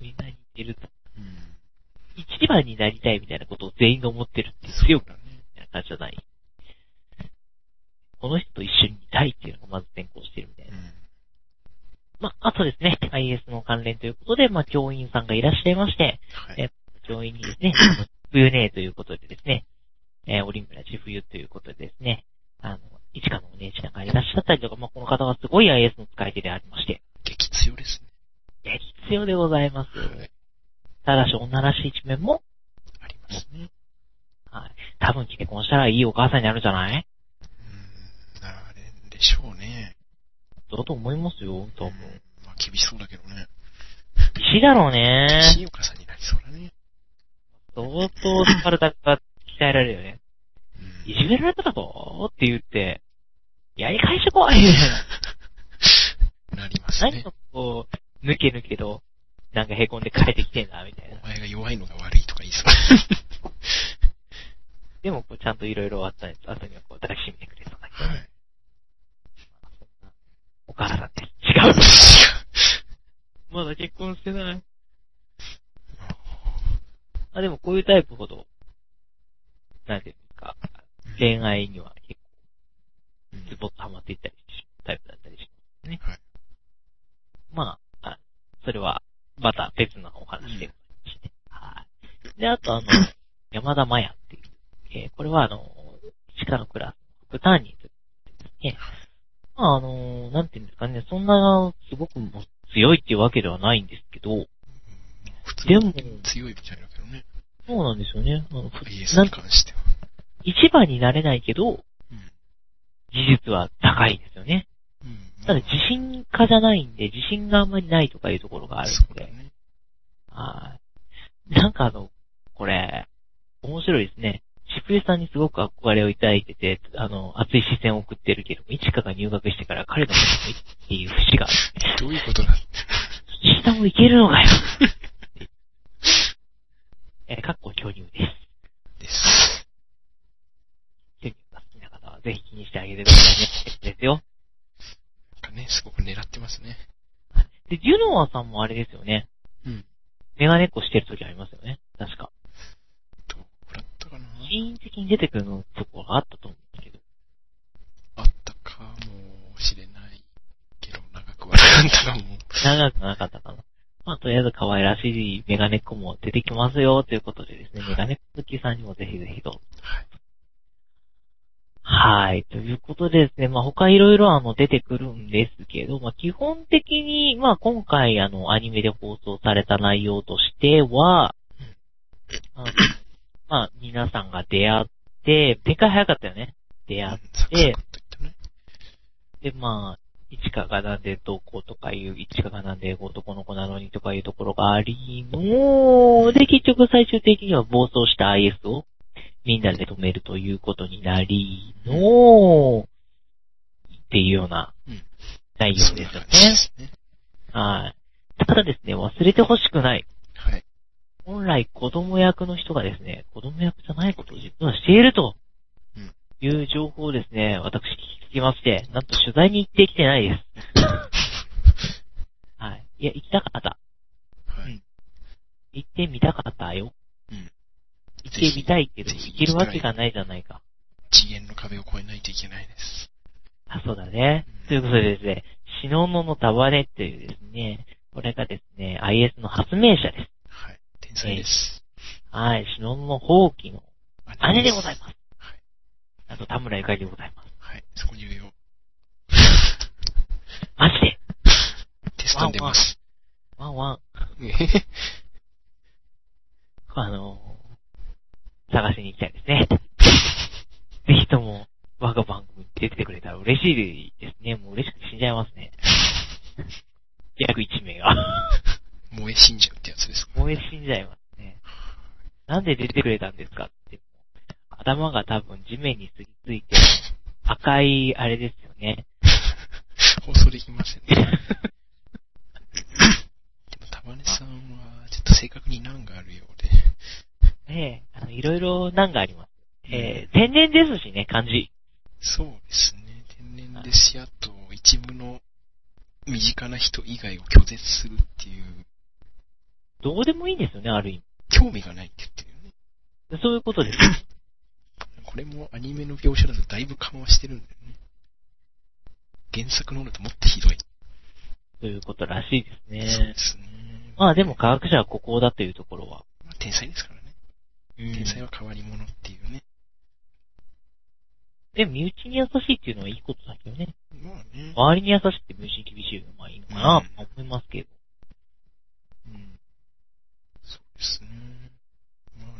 みんな似てると。うん。一番になりたいみたいなことを全員が思ってるって強くな感じじゃない。この人と一緒にいたいっていうのがまず先行してるみたいな。うん。まあ、あとですね、IS の関連ということで、まあ、教員さんがいらっしゃいまして、はい。え教員にですね、冬ねということでですね、えー、オリンピア千冬ということでですね、あの、一花のお姉ちゃんがいらっしゃったりとか、まあ、この方はすごい IS の使い手でありまして、激強ですね。いや、必要でございます。はい。ただし、女らしい一面も、ありますね。はい。多分結婚したらいいお母さんになるんじゃない？うん。なれんでしょうね。だと思いますよ、多分。うんまあ厳しそうだけどね。石だろうね。新岡さんになりそうだね。相当スパルタが鍛えられるよね。うんいじめられただとって言って、やり返してこい。なりますね何か。こう、抜け抜けと、なんか凹んで帰ってきてんだ、みたいなお。前が弱いのが悪いとか言いそう。でも、こう、ちゃんといろいろあったやつ、後にはこう、抱きしめてくれそうな。はい。お母さんです。違う。まだ結婚してない。あ、でもこういうタイプほど、なんていうんですか、恋愛には結うん構、ズボッとハマっていったりタイプだったりしますね。はい。まあ、あそれは、また別のお話でございまして。はい。で、あとあの、山田麻也っていう、えーこれはあの、地下のクラスの副担任ということでですね。まああの、なんていうんですかね、そんな、すごくもう強いっていうわけではないんですけど、普通でもに強いみたいだけどね。そうなんですよね。あの、ふ IS に関しては。一番になれないけど、うん。技術は高いですよね。うん。ただ自信家じゃないんで、自信があんまりないとかいうところがあるんで。はい。なんかあの、これ、面白いですね。渋江さんにすごく憧れを抱いてて、あの、熱い視線を送ってるけども、いちかが入学してから彼のこともいいっていう節がある。どういうことだ下もいけるのかよ。えー、かっこ巨乳です。です。巨乳が好きな方はぜひ気にしてあげてくださいね。ですよ。ね、すごく狙ってますね。で、デュノワさんもあれですよね。うん。メガネっこしてる時ありますよね。確か。どうだったかな？シーン的に出てくるのところがあったと思うんですけど。あったかもしれないけど、長くはなかったかも。長くなかったかな。まあ、とりあえず可愛らしいメガネっ子も出てきますよ、ということでですね、メガネっ子好きさんにもぜひぜひどうぞ。はい。はい。ということでですね、まあ、他いろいろあの出てくるんですけど、まあ、基本的に、まあ、今回あの、アニメで放送された内容としては、あのまあ、皆さんが出会って、展開早かったよね。出会っ。て、まあ、一花がなんでどうこうとかいう、一花がなんで男の子なのにとかいうところがありの、で、結局最終的には暴走した IS をみんなで止めるということになりの、っていうようなうん内容ですよね。じですね。はい。ただですね、忘れてほしくない。はい。本来子供役の人がですね、子供役じゃないことを実はしているとうん、いう情報をですね、私聞きまして、なんと取材に行ってきてないです。いや、行きたかった。はい。行ってみたかったよ。うん。行ってみたいけど、行けるわけがないじゃないか。次元の壁を越えないといけないです。あ、そうだね。ということでですね、シノノの束ねっていうですね、これがですね、IS の発明者です。はい。天才です。はい、シノノの放棄の姉でございます。はい。あと、田村ゆかりでございます。はい。そこに言うよ。マジで？テストに出ます。ワンワン。えへへあのー探しに行きたいですね。ぜひとも、我が番組に出てくれたら嬉しいですね。もう嬉しくて死んじゃいますね。約1名が。燃え死んじゃうってやつですか。燃え死んじゃいますね。なんで出てくれたんですかって。頭が多分地面にすりついて、赤い、あれですよね。放送できませんね。でも、玉根さんは、ちょっと正確に難があるようで。ねえ、あの、いろいろ難があります。えー、天然ですしね、漢字。そうですね。天然ですし、あと、一部の身近な人以外を拒絶するっていう、どうでもいいんですよね、ある意興味がないって言ってるよね。味。そういうことです。これもアニメの描写だとだいぶ緩和してるんだよね。原作の方だともっとひどい。ということらしいですそうでね。すね。まあでも科学者はここだというところは。まあ天才ですからね。うん天才は変わり者っていうね。でも身内に優しいっていうのはいいことだけどね。まあね。周りに優しくて身内に厳しいのはいいのかなと思いますけど。うん。そうですね。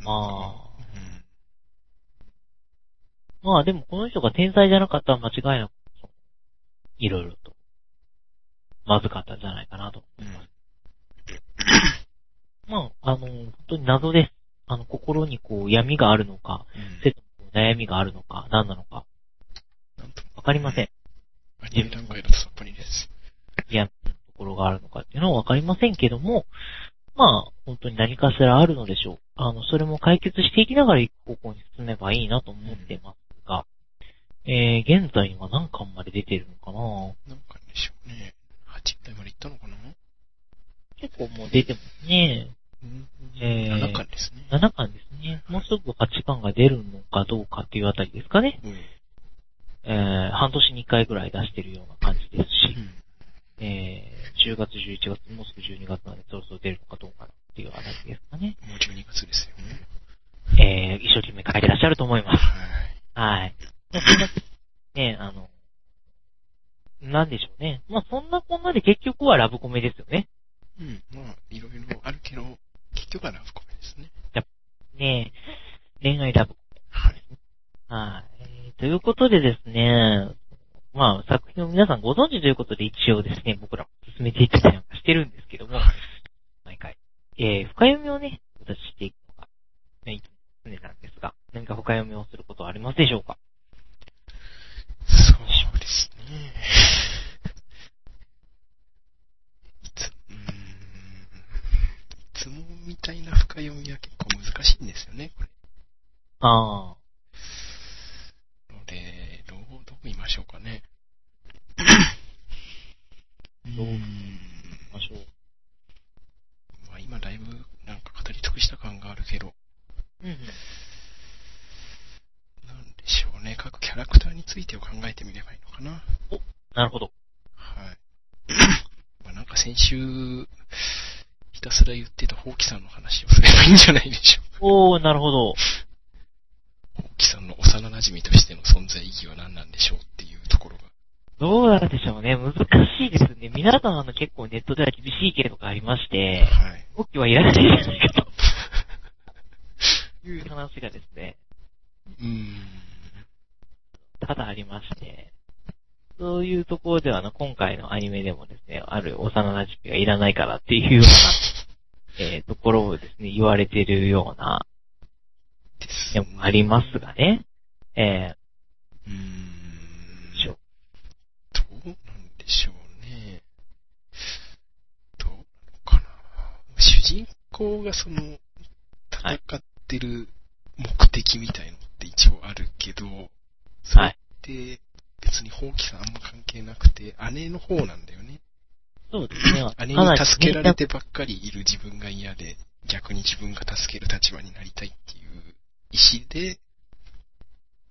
まあうん。まあでもこの人が天才じゃなかったら間違いなく、そういろいろと、まずかったんじゃないかなと思います。まあ、あの、本当に謎です。あの、心にこう闇があるのか、うん悩みがあるのか、何なのか、なんともわかりません。アニメ段階だとさっぱりです。闇のところがあるのかっていうのはわかりませんけども、まあ、本当に何かしらあるのでしょう。あの、それも解決していきながら行く方向に進めばいいなと思ってますが、えー、現在には何巻まで出てるのかな？なんかでしょうね。8回まで行ったのかな？結構もう出てますね。うん。えー7巻ですね。7巻ですね。もうすぐ8巻が出るのかどうかっていうあたりですかね。うん。えー、半年に1回ぐらい出してるような感じですし、うんえー、10月、11月、もうすぐ12月までそろそろ出るのかどうかっていうあたりですかね。もう12月ですよね。えー、一生懸命書いてらっしゃると思います。はい。ね、あの、なんでしょうね。まあ、そんなこんなで結局はラブコメですよね。うん。まあ、いろいろあるけど、結局はラブコメですね。ね恋愛ラブコはい。メ。はい。えーということでですね、まあ、作品を皆さんご存知ということで一応ですね、僕らも進めていったりなんかしてるんですけども、はい。毎回。えー、深読みをね、私していくのが、ね、常なんですが、何か深読みをすることはありますでしょうか？そうですね。いつ、うーん。いつもみたいな深読みは結構難しいんですよね、これ。あので、どう、どう言いましょうかね。どうーんあ、ましょう。まあ今だいぶなんか語り尽くした感があるけど、うんうん。なんでしょうね。各キャラクターについてを考えてみればいいのかな。なるほど。はい。まあなんか先週、ひたすら言ってたホウキさんの話をすればいいんじゃないでしょうか。おー、なるほど。ホウキさんの幼馴染としての存在意義は何なんでしょうっていうところが。どうなんでしょうね。難しいですね。皆さんあの結構ネットでは厳しい系とかありまして、はい。国旗はいらないんじゃないかという話がですね、うーん。多々ありまして、そういうところではあの、今回のアニメでもですね、ある幼馴染がいらないからっていうような、えー、ところをですね、言われてるような、でもありますがね。えうーんー、しょどうなんでしょうね。どうなのかな。主人公がその、戦ってる目的みたいのって一応あるけど、それって別に放棄さんあんま関係なくて、姉の方なんだよね。そうですね。姉に助けられてばっかりいる自分が嫌で、逆に自分が助ける立場になりたいっていう意志で、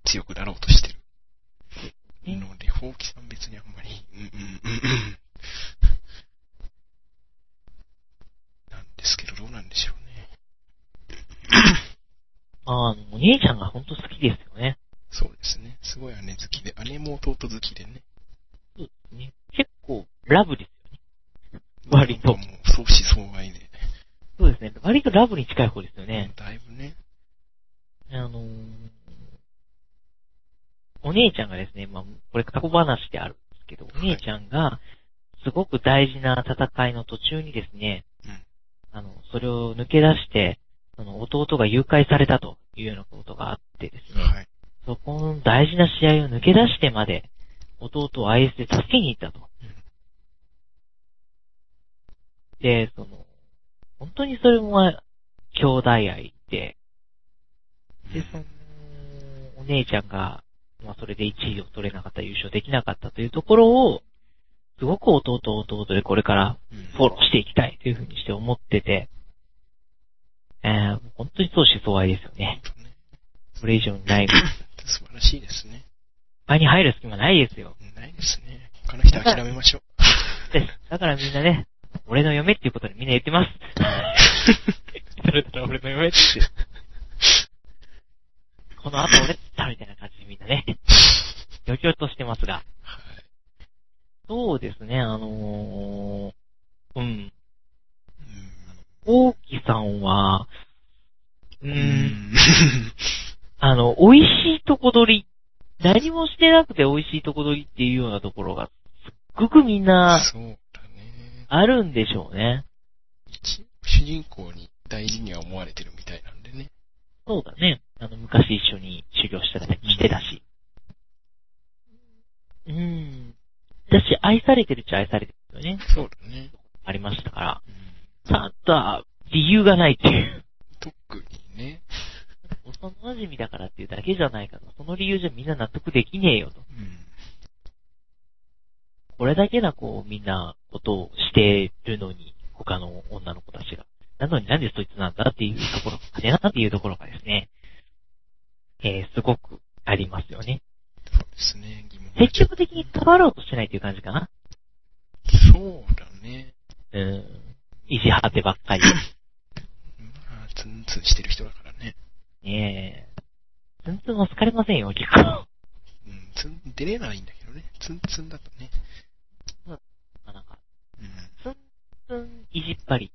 強くなろうとしてる。ねので、ほうきさん別にあんまり、うんうんうんうん。なんですけど、どうなんでしょうね。あの、お姉ちゃんが本当好きですよね。そうですね。すごい姉好きで、姉も弟好きでね。そうですね。結構、ラブですよね。割ともう、相思相愛で。そうですね。割とラブに近い方ですよね。だいぶね。あのー、お姉ちゃんがですね、まあ、これ過去話であるんですけど、お姉ちゃんが、すごく大事な戦いの途中にですね、うんあの、それを抜け出して、その弟が誘拐されたというようなことがあってですね、はい。そこの大事な試合を抜け出してまで、弟を IS で助けに行ったと。で、その、本当にそれも、兄弟愛で、で、その、お姉ちゃんが、まあ、それで1位を取れなかった、優勝できなかったというところを、すごく弟弟でこれからうんフォローしていきたいというふうにして思ってて、えー、本当に相思相愛ですよね。本当ねそれ以上にない。素晴らしいですね。場に入る隙間ないですよ。ないですね。他の人諦めましょう。です。だからみんなね、俺の嫁っていうことでみんな言ってます。それたら俺の嫁って。この後俺だみたいな感じでみんなね、余興としてますが。はい。そうですね、あのー、うん。うん大木さんは、うー、うんん。あの、美味しいとこ取り、何もしてなくて美味しいとこ取りっていうようなところが、すっごくみんなそうだね。あるんでしょうね。一応主人公に大事には思われてるみたいなんでね。そうだね。あの、昔一緒に修行したりしてたし。うん。だし、愛されてるっちゃ愛されてるよね。そうだね。ありましたから。うんただ、理由がないっていう。特にね。幼馴染だからっていうだけじゃないかと。その理由じゃみんな納得できねえよと。うん。これだけな、こう、みんな、ことをしてるのに、他の女の子たちが。なのになんでそいつなんだっていうところが、ねなっていうところがですね、えー、すごくありますよね。そうですね。疑問が積極的に関わろうとしてないっていう感じかな。そうだね。うん。意地張ってばっかり。まあ、ツンツンしてる人だからね。ねえ。ツンツンも好かれませんよ、結構。うん、ツン、出れないんだけどね。ツンツンだとね。まあなんか、うん。ツンツンいじっぱり。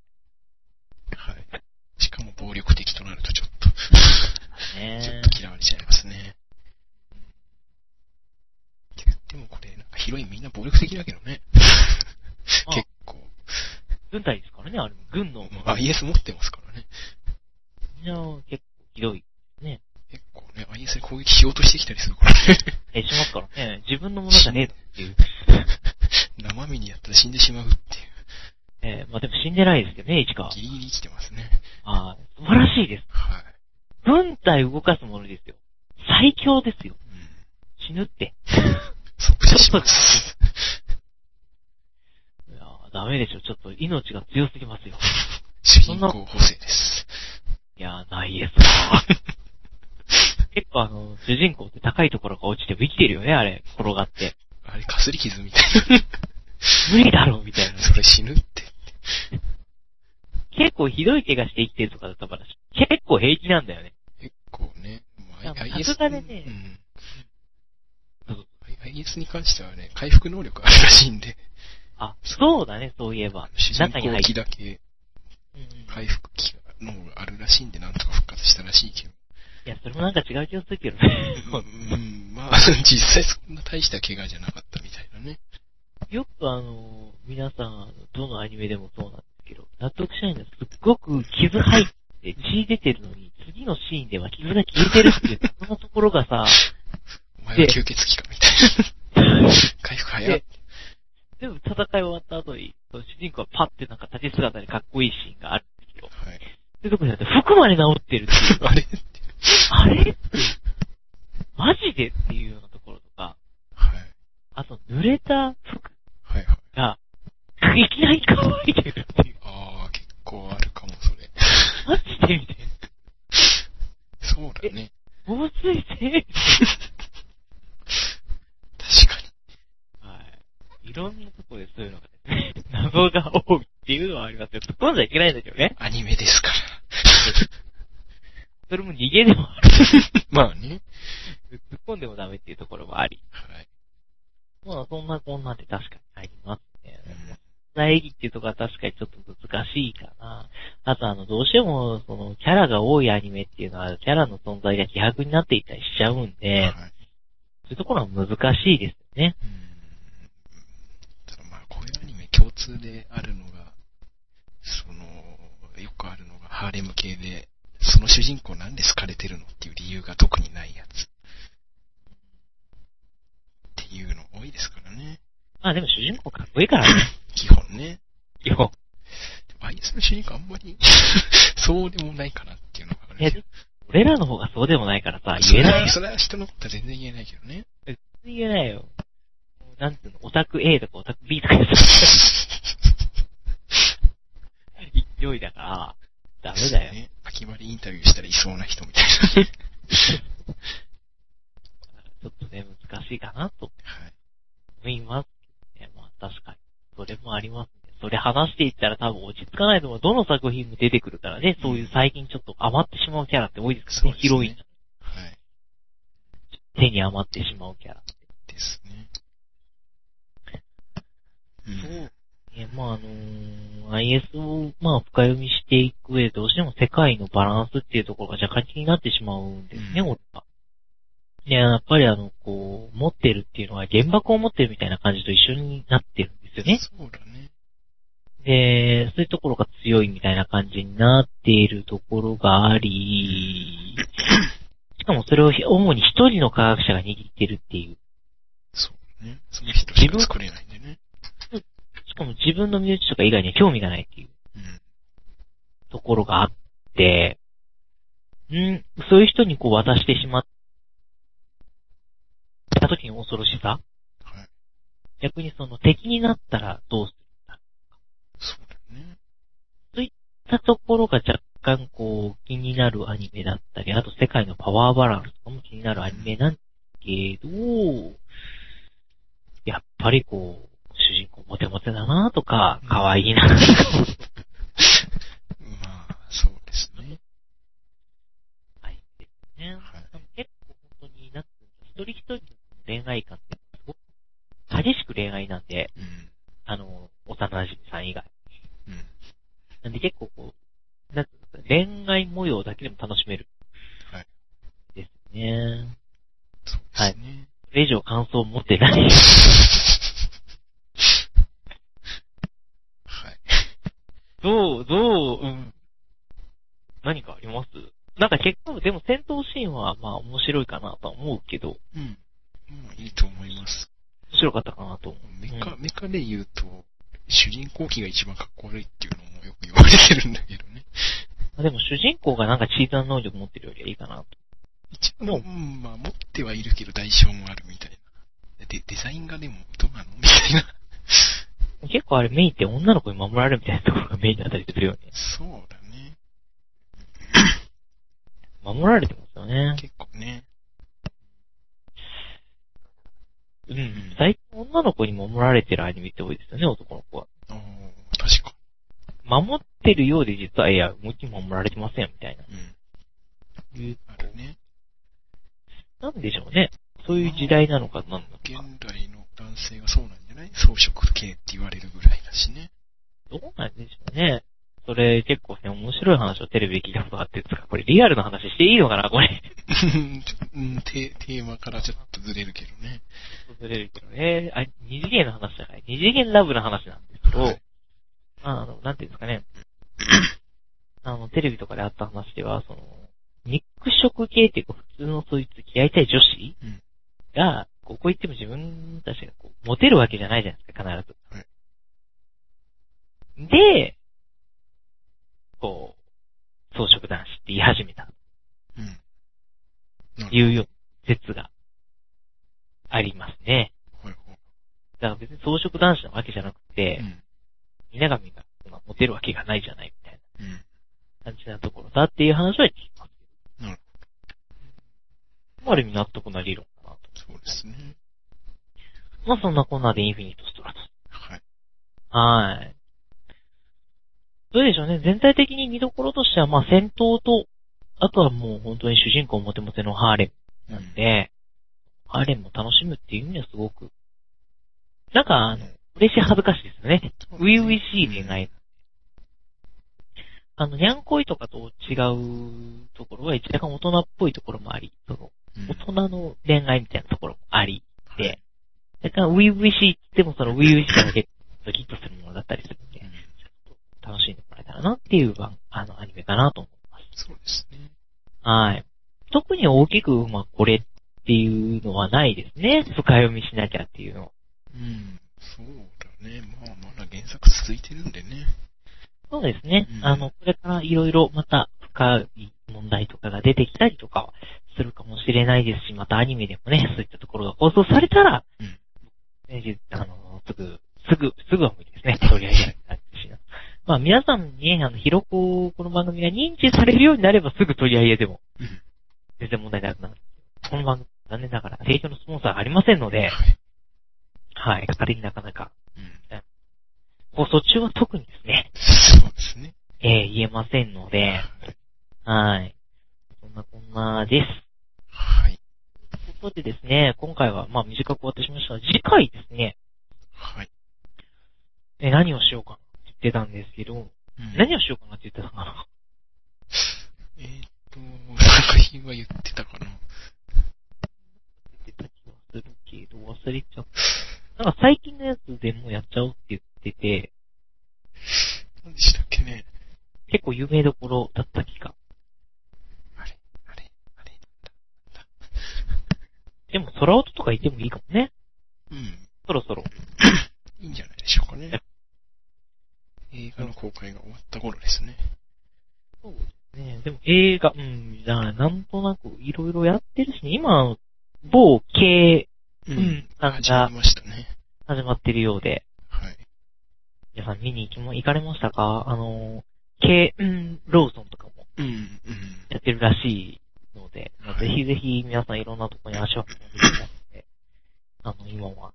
はい。しかも暴力的となるとちょっと、ねちょっと嫌われちゃいますね。でもこれ、なんかヒロインみんな暴力的だけどね。あ結構。軍隊ですからね、あれも。軍の。まあ IS 持ってますからね。みんな結構ひどい。結構ね、IS で攻撃しようとしてきたりするからね。え、しますからね。自分のものじゃねえだっていう。生身にやったら死んでしまうっていう。えーまあでも死んでないですけどね、市川。ギリギリ生きてますね。あー素晴らしいです。はい。軍隊動かすものですよ。最強ですよ。うん。死ぬって。即死します。いやーダメでしょ。ちょっと命が強すぎますよ。主人公補正です。いやー、ないですわ。結構あの、主人公って高いところが落ちても生きてるよね、あれ。転がって。あれ、かすり傷みたいな。無理だろう、みたいな。それ死ぬって。結構ひどい怪我して生きてるとかだったから、結構平気なんだよね。結構ね。まあ、さ IS すがでねうんそう。IS に関してはね、回復能力あるらしいんで、あ、そうだね、そういえば。主人公中に入って。機だけうんうん回復機能があるらしいんで、なんとか復活したらしいけど。いや、それもなんか違う気がするけどね。うん、まあ、実際そんな大した怪我じゃなかったみたいなね。よくあの、皆さん、どのアニメでもそうなんですけど、納得しないのはすっごく傷入って血出てるのに、次のシーンでは傷が消えてるっていう、そんなところがさ、お前は吸血鬼かみたいな。回復早いで。全部戦い終わった後に、主人公がパッてなんか立ち姿でかっこいいシーンがあるってとこじゃなくて、服まで治ってるっていう。あれ？あれ？マジでっていうようなところとか。はい。あと、濡れた服が、はいはい、いきなり乾いてるっていう。ああ、結構あるかも、それ。マジでみたいな。そうだね。防水性？確かに。はい。いろんなとこでそういうのが、ね、謎が多い。っていうのはありますよ。突っ込んじゃいけないんだけどね。アニメですから。それも逃げでもある。まあね。突っ込んでもダメっていうところもあり。はい。まあ、そんなこんなで確かにありますね。うん演技っていうところは確かにちょっと難しいかな。あとあの、どうしても、その、キャラが多いアニメっていうのは、キャラの存在が希薄になっていたりしちゃうんで、はい。そういうところは難しいですよね。うんただまあ、こういうアニメ共通であるのが、その、よくあるのがハーレム系で、その主人公なんで好かれてるのっていう理由が特にないやつ。っていうの多いですからね。まあでも主人公かっこいいからね。基本ね。基本。アイスの主人公あんまり、そうでもないかなっていうのがある。俺らの方がそうでもないからさ、言えないよ。それは人のことは全然言えないけどね。言えないよ。なんていうの、オタク A とかオタク B とかさ、勢いだから、ダメだよ。ね。秋葉りインタビューしたらいそうな人みたいな。ちょっとね、難しいかなとはい。思いますけどね。まあ確かに。それもありますね。それ話していったら多分落ち着かないと思う。どの作品も出てくるからね、そういう最近ちょっと余ってしまうキャラって多いですからね。ねヒロイン。はい。手に余ってしまうキャラ。ですね。う。そうんね、まああのー IS を、まあ深読みしていく上でどうしても世界のバランスっていうところが若干気になってしまうんですね、うん俺は。で、やっぱりあの、こう、持ってるっていうのは原爆を持ってるみたいな感じと一緒になってるんですよね。そうだね。で、そういうところが強いみたいな感じになっているところがあり、しかもそれを主に一人の科学者が握ってるっていう。そうね。その人しか作れないんでね。しかも自分の身内とか以外には興味がないっていううん。ところがあって、んそういう人にこう渡してしまった時の恐ろしさはい。逆にその敵になったらどうするんだ？そうだね。そういったところが若干こう気になるアニメだったり、あと世界のパワーバランスとかも気になるアニメなんですけど、やっぱりこう、主人公モテモテだなとか、可愛いなとか、まあ、そうですね。はいですね。はい。結構本当になって一人一人の恋愛観ってすごく激しく恋愛なんで、うん。あの、幼馴染さん以外。うん。なんで結構こう、なん恋愛模様だけでも楽しめる。はい。ですね。そうですね。それ以上感想を持ってない。はい。どう、どう、うん。何かあります？なんか結構、でも戦闘シーンはまあ面白いかなとは思うけど、うん。もういいと思います。面白かったかなと思う。メカ、うんメカで言うと、主人公機が一番かっこ悪いっていうのもよく言われてるんだけどね。でも主人公がなんか小さな能力持ってるよりはいいかなと。一応、うん、まあ持ってはいるけど代償もあるみたいな。で、デザインがでもどうなの？みたいな。結構あれメインって女の子に守られるみたいなところがメインだったりするよね。そうだね。守られてますよね。結構ね。うん。最近女の子に守られてるアニメって多いですよね、男の子は。おー確か。守ってるようで実は、いや、思いっきり守られてません、みたいな。うん。いうあるね。なんでしょうね。そういう時代なのかなんなの現か。代の男性はそうなんじゃない？装飾系って言われるぐらいだしね。どうなんでしょうね。それ結構ね、面白い話をテレビで聞いたことがあってですかこれリアルな話していいのかな？これ。ち ょうんテテーマからちょっとずれるけどね。ずれるけどね。あ、二次元の話じゃない。二次元ラブの話なんですけど、はいあの、なんていうんですかね。あの、テレビとかであった話では、その、肉食系っていうか、普通のそいつ嫌いたい女子うんが、ここ行っても自分たちがこう、モテるわけじゃないじゃないですか、必ず。で、こう、装飾男子って言い始めたうん。いうよ説がありますね。ほいほいだから別に装飾男子なわけじゃなくて、うん。稲神がそんなモテるわけがないじゃないみたいうん。な。感じなところだっていう話は聞きます。なるある意味納得な理論そうですね。まあそんなこんなでインフィニットストラト。はい。はい。どうでしょうね。全体的に見どころとしては、まあ戦闘と、あとはもう本当に主人公モテモテのハーレムなんで、ハーレムも楽しむっていう意味ではすごく、なんかあの、嬉しい恥ずかしいですよね。初々しい恋愛。あの、にゃんこいとかと違うところは一若干大人っぽいところもあり、その、うん大人の恋愛みたいなところもあり、はいで、若干初々しいって言ってもその初々しさが結構ドキッとするものだったりするんで、楽しんでもらえたらなっていう番、あの、アニメかなと思います。そうですね。はい。特に大きく、まあ、これっていうのはないですね。深読みしなきゃっていうのは。うん。そうだね。まあ、まだ原作続いてるんでね。そうですね。うんあの、これからいろいろまた深い問題とかが出てきたりとかはするかもしれないですし、またアニメでもね、そういったところが放送されたら、うんねあの、すぐ、すぐ、すぐは無理ですね。とりあえず。まあ皆さんにね、あの、ヒロコ、この番組が認知されるようになればすぐ取り上げでもうん。全然問題なくなる。この番組、残念ながら提供のスポンサーがありませんので、はい。はい、結果的になかなか、うん。放送中は特にですね、そうですね。えー言えませんので、はい。そんなこんなです。はい。ということでですね、今回はまあ短く終わってしまいましたが、次回ですね、はい。え何をしようかなって言ってたんですけど、うん何をしようかなって言ってたかな？えーっと、作品は言ってたかな。言ってた気がするけど、忘れちゃった。なんか最近のやつでもうやっちゃおうって言ってて、何でしたっけね。結構有名どころだった気が。あれ、あれ、あれ。でも空音とかいてもいいかもね。うん。そろそろ。いいんじゃないでしょうかね。映画の公開が終わった頃ですね。そうですね。でも映画、うん、じゃあなんとなくいろいろやってるしね、今、某系ううんなんか始まりましたね。始まってるようで、はい。皆さん見に行きも、行かれましたか？あの、系、うん、ローソンとかもうん、うん。やってるらしいので、まあぜひぜひ皆さんいろんなところに足を運んでいただいて、あの、今は、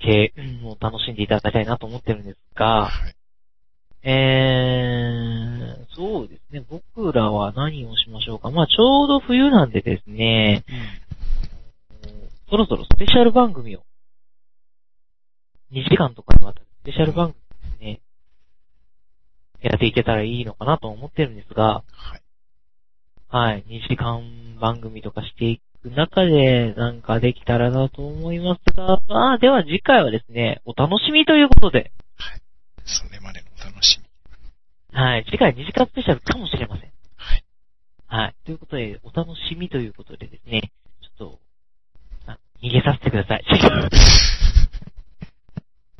系、うん、を楽しんでいただきたいなと思ってるんですが、はい。えー、そうですね、僕らは何をしましょうか。まあ、ちょうど冬なんでですね、そろそろスペシャル番組を、2時間とかにわたるスペシャル番組ですね、やっていけたらいいのかなと思ってるんですが、はい。はい、2時間番組とかしていく中で、なんかできたらなと思いますが、まあ、では次回はですね、お楽しみということで、はい。それまでのお楽しみ。はい、次回2時間スペシャルかもしれません。はい。はい。ということで、お楽しみということでですね、ちょっと、あ逃げさせてください。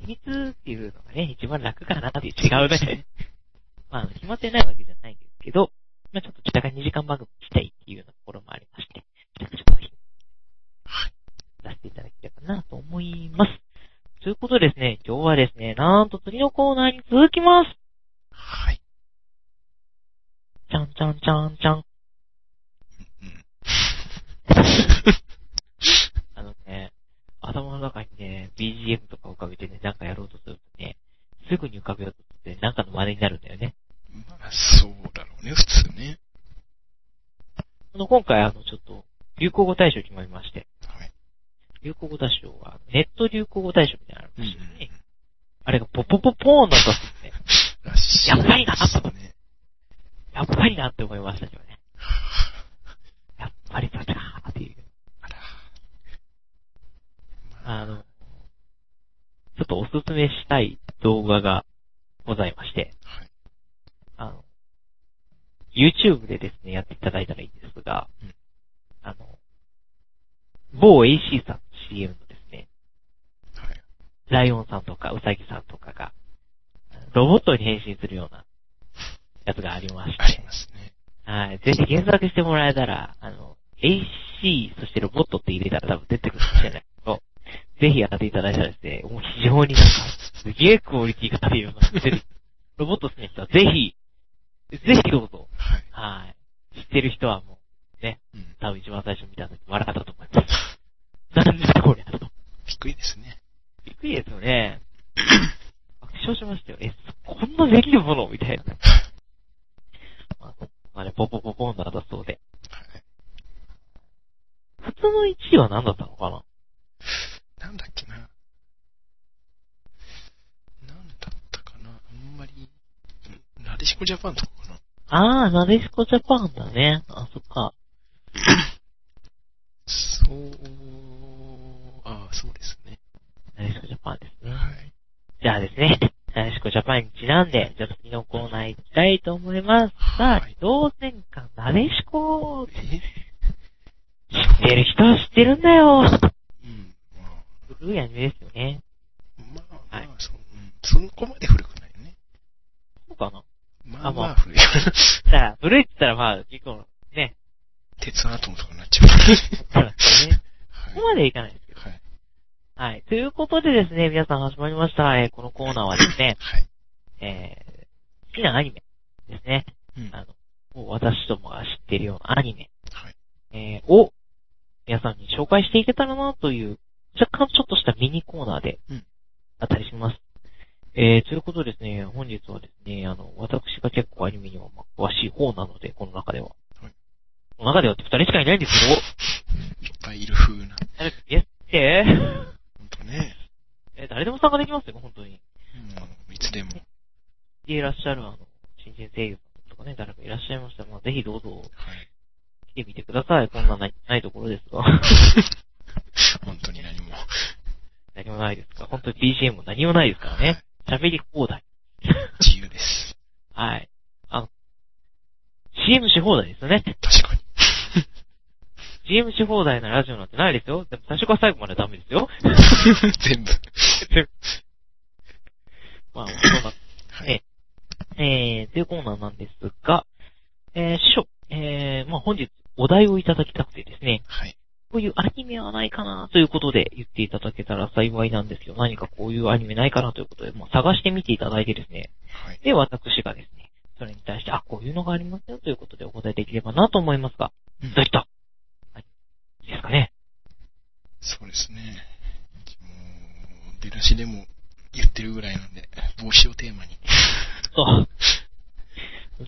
秘密っていうのがね、一番楽かなっていう違うね。まあ、決まってないわけじゃないんですけど、まあちょっと若干2時間番組したいっていうようなところもありまして、ちょっとはい。出していただければなと思います。ということでですね、今日はですね、なんと次のコーナーに続きます。はい。ちゃんちゃんちゃんちゃん。うん。あのね、頭の中にね、BGM とか浮かべてね、なんかやろうとするとね、すぐに浮かべようとするとね、なんかの真似になるんだよね。まあ、そうだろうね、普通ね。あの、今回あの、ちょっと、流行語大賞決まりまして、はい。流行語大賞は、ネット流行語大賞みたいなのあるうんですね。あれがポポポポーンだったんですね。らしい。やっぱりなそうね。やっぱりなって思いましたけどね。やっぱりだなっていう。あら。あの、ちょっとおすすめしたい動画がございまして、はい。YouTube でですね、やっていただいたらいいんですが、うんあの、某 AC さんの CM のですね、はい。ライオンさんとかウサギさんとかが、ロボットに変身するようなやつがありましありて、ますね。はい、ぜひ検索してもらえたら、あの、AC、そしてロボットって入れたら多分出てくるかもしれないけど、ぜひやっていただいたらですね、もう非常になんか、すげえクオリティが高いような ロボット好きな人はぜひ、ぜひどうぞ。はい。はい。知ってる人はもう、ね、うん。多分一番最初見た時笑ったと思います。なんじゃこりゃと。びっくりですね。びっくりですよね。爆笑しましたよ。え、こんなできるもの？みたいな。まあ、まあね、ポポポポンだったそうで。はい。普通の1位は何だったのかな？なんだっけな。なんだったかな？あんまり、んなでしこジャパンとかあー、なでしこジャパンだね。あ、そっか。そう、ああ、そうですね。なでしこジャパンですね。はい。じゃあですね、なでしこジャパンにちなんで、じゃあ次のコーナー行きたいと思います。さあはい、同戦艦なでしこえ？知ってる人は知ってるんだよ。うん。ま古いアニメですよね。あ、まあ、まはいあ、そう、うん。そこまで古くないよね。そうかなまああまあまあ古い。じゃあ、古いって言ったらまあ、結構、ね、鉄アトムとかになっちゃう。そうなんですよね。はい。ここまでいかないですけど。はい。はい。ということでですね、皆さん始まりました。えーこのコーナーはですね、はい。えー、好きなアニメですね。うん。あの、もう私どもが知っているようなアニメ、はい。えーを、皆さんに紹介していけたらなという、若干ちょっとしたミニコーナーでうん、あったりします。えー、ということでですね、本日はですね、あの、私が結構アニメにはまあ詳しい方なので、この中では。はいこの中ではって二人しかいないんですけど、いっぱいいる風な。誰かゲスって、ほんとね。えー誰でも参加できますよ、本当に。うん。いつでも。いらっしゃる、あの、新人声優とかね、誰かいらっしゃいましたら、まあ、ぜひどうぞはい。来てみてください。こんなないないところですが。本当に何も。何もないですか。本当に BGM も何もないですからね。喋り放題。自由です。はい。あの、CM し放題ですよね。確かに。CM し放題なラジオなんてないですよ。でも最初から最後までダメですよ。全部。まあ、そんな、はい。えー、というコーナーなんですが、えー、師匠、えー、まあ本日お題をいただきたくてですね、はい。こういうアニメはないかなということで言っていただけたら幸いなんですよ。何かこういうアニメないかなということで、まあ、探してみていただいてですね。はい。で、私がですね、それに対して、あ、こういうのがありますよということでお答えできればなと思いますが、うんどういった？はいですかね。そうですね。もう、出だしでも言ってるぐらいなんで、帽子をテーマに。そう。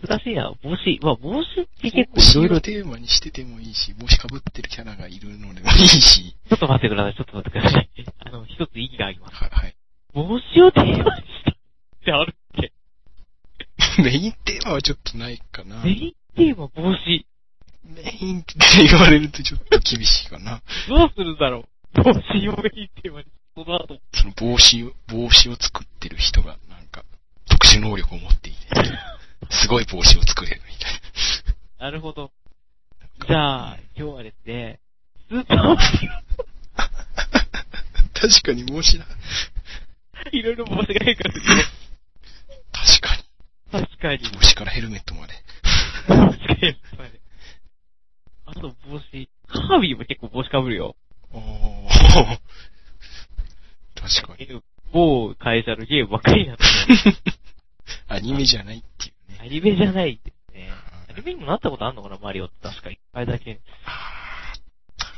難しいな。帽子。まあ、帽子って結構いろいろ、テーマにしててもいいし、帽子かぶってるキャラがいるのでもいいし。ょっと待ってください。ちょっと待ってください。あの、一つ意義があります。はい、はい。帽子をテーマにしたってあるっけ？メインテーマはちょっとないかな。メインテーマ帽子。メインって言われるとちょっと厳しいかな。どうするんだろう？帽子をメインテーマに。その後。その帽子を、帽子を作ってる人が、なんか、特殊能力を持っていて、すごい帽子を作れるみたいなるほど。な。じゃあ、今日はですね、スーパー確かに帽子だ。オ、いろいろ帽子が変化する確かに。確かに。帽子からヘルメットまで。帽子が変化するあと帽子。ハービーも結構帽子かぶるよ。おー。確かに。某会社のゲームばっかりなんで、アニメじゃないっていうね。アニメじゃないですね。アニメにもなったことあんのかな、マリオって確か一回だけ。あ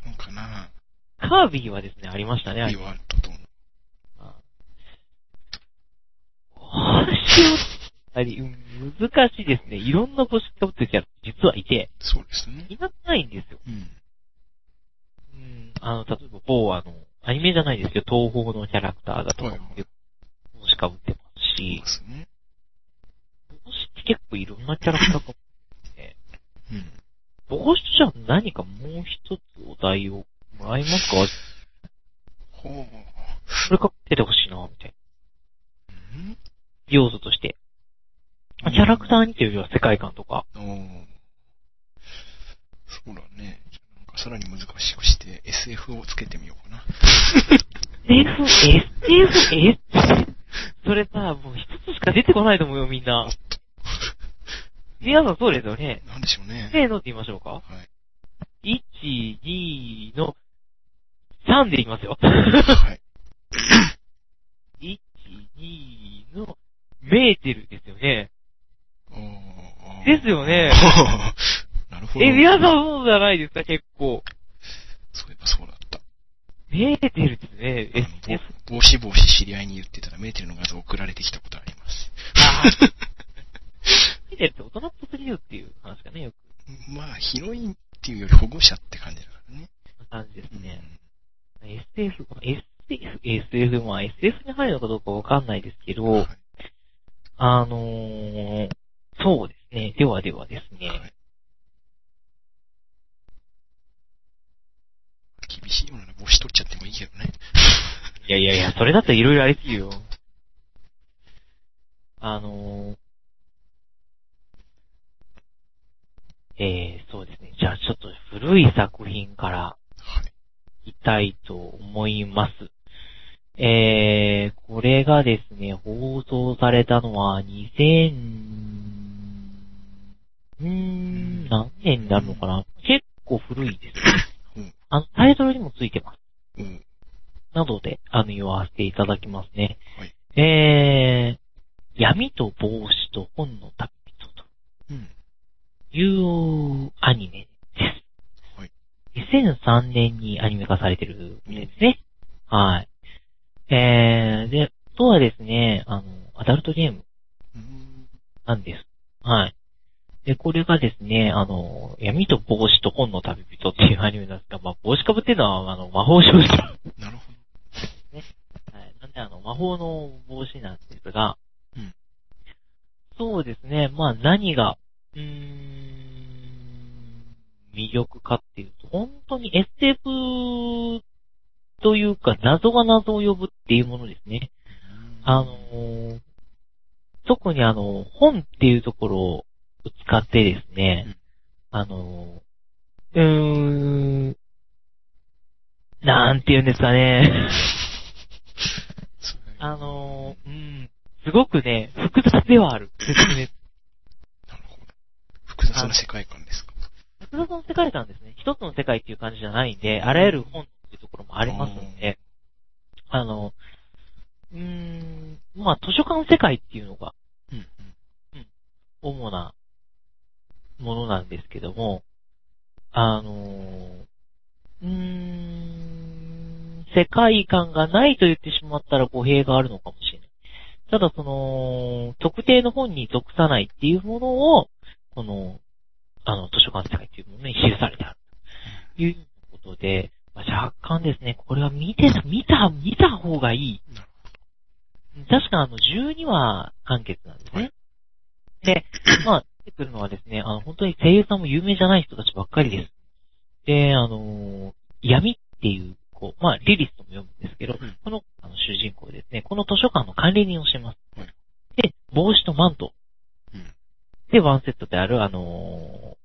ー、なんかなカービィはですね、ありましたね、あれ言われたと思う。ああれ、うん難しいですね。いろんな帽子かぶってるキャラ、実はいて、そうですね。いなくないんですよ。うん。うん、あの、例えば某あの、アニメじゃないですけど、東宝のキャラクターだとかもよく帽子かぶってますしいま、すね。結構いろんなキャラクターかぶってうん。て、帽子じゃ何かもう一つお題をもらえますか？ほう。これかけてほしいな、みたいな。うん？要素として。まあキャラクターにっていうよりは世界観とか。おーそうだね。じゃあなんかさらに難しくして SF をつけてみようかな。SF、SF、えそれさ、もう一つしか出てこないと思うよ、みんな。皆さんそうですよね。なんでしょうね。せーのって言いましょうか？はい。?1、2の3でいきますよ。はい。1、2のメーテルですよね。ですよね。なるほど。え、皆さんそうじゃないですか、結構。そういえばそうだった。メーテルですね。あの SF。ぼ帽子帽子知り合いに言ってたらメーテルの画像送られてきたことあります。あメ ーテルって大人っぽすぎるっていう話がね、よくまあ、ヒロインっていうより保護者って感じだからね。感じですうんね。SF、SF、SF、まあ SF に入るのかどうかわかんないですけど、はいあのー、そうですね。ではではですね。はい厳しいようなら帽子取っちゃってもいいけどね。いやいやいや、それだったらいろいろありすぎるよ。あのー、えー、そうですね。じゃあちょっと古い作品からはい。いきたいと思います。えー、これがですね、放送されたのは2000、うーん、何年になるのかな？結構古いですね。うん。あの、タイトルにもついてます。うん。などで、あの、言わせていただきますね。はいえー、闇と帽子と本の旅人とうん。いうアニメです。はい。2003年にアニメ化されてるんですね。はい。えー、で、とはですね、あの、アダルトゲームうん。なんです。はい。で、これがですね、あの、闇と帽子と本の旅人っていうアニメなんですが、まあ、帽子かぶってるのは、あの、魔法少女。はい。なるほなんで、あの、魔法の帽子なんですが、うんそうですね、まあ、何が、うーん、魅力かっていうと、本当に SF というか、謎が謎を呼ぶっていうものですね。ど。あのー特にあの、本っていうところを使ってですね、うんあのー、うーん、なんて言うんですかね。あのー、うん、すごくね、複雑ではある。説明なるほど。複雑な世界観ですか。複雑な世界観ですね。一つの世界っていう感じじゃないんで、あらゆる本っていうところもありますんで、あの、うーん、まあ図書館世界っていうのがうん。うん。主なものなんですけども、あのうーん、世界観がないと言ってしまったら語弊があるのかもしれない。ただその、特定の本に属さないっていうものを、この、あの、図書館世界っていうものに記されてある。ということで、まあ若干ですね、これは見て、見た、見た方がいい。確かあの、12話完結なんですね。で、まあ、出てくるのはですね、あの、本当に声優さんも有名じゃない人たちばっかりです。で、あの、闇っていう、こう、まあ、リリスとも読むんですけど、うんこの、あの、主人公ですね、この図書館の管理人をしてます。はいで、帽子とマント。うんで、ワンセットである、あの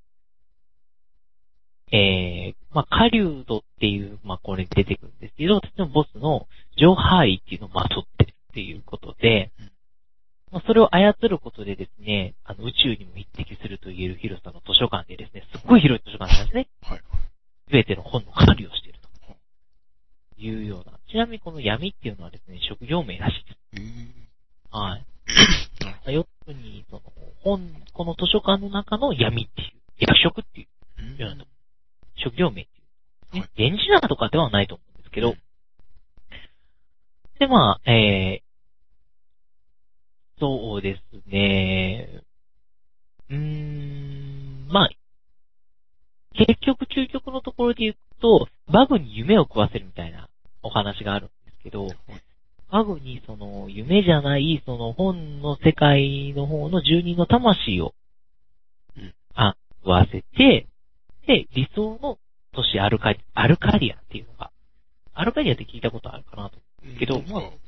えー、まあ、カリュードっていう、まあ、これ出てくるんですけど、私のボスのジョーハーイっていうのをまとってるっていうことでうん、まあ、それを操ることでですね、あの、宇宙にも匹敵すると言える広さの図書館でですね、すっごい広い図書館なんですね。はい。すべての本の管理をしていると。いうような。ちなみにこの闇っていうのはですね、職業名らしいです。えー、はい。なるほよくに、その、本、この図書館の中の闇っていう、役職っていうど。ようなと職業名っていう。ね。はい。電磁ナーとかではないと思うんですけど。うん、で、まあ、えー、そうですね、うーん、まあ、結局究極のところで言うと、バグに夢を食わせるみたいなお話があるんですけど、バグにその夢じゃないその本の世界の方の住人の魂を、うんあ、食わせて、で、理想の都市アルカリ、アルカリアっていうのが、アルカリアって聞いたことあるかなとけどまあうん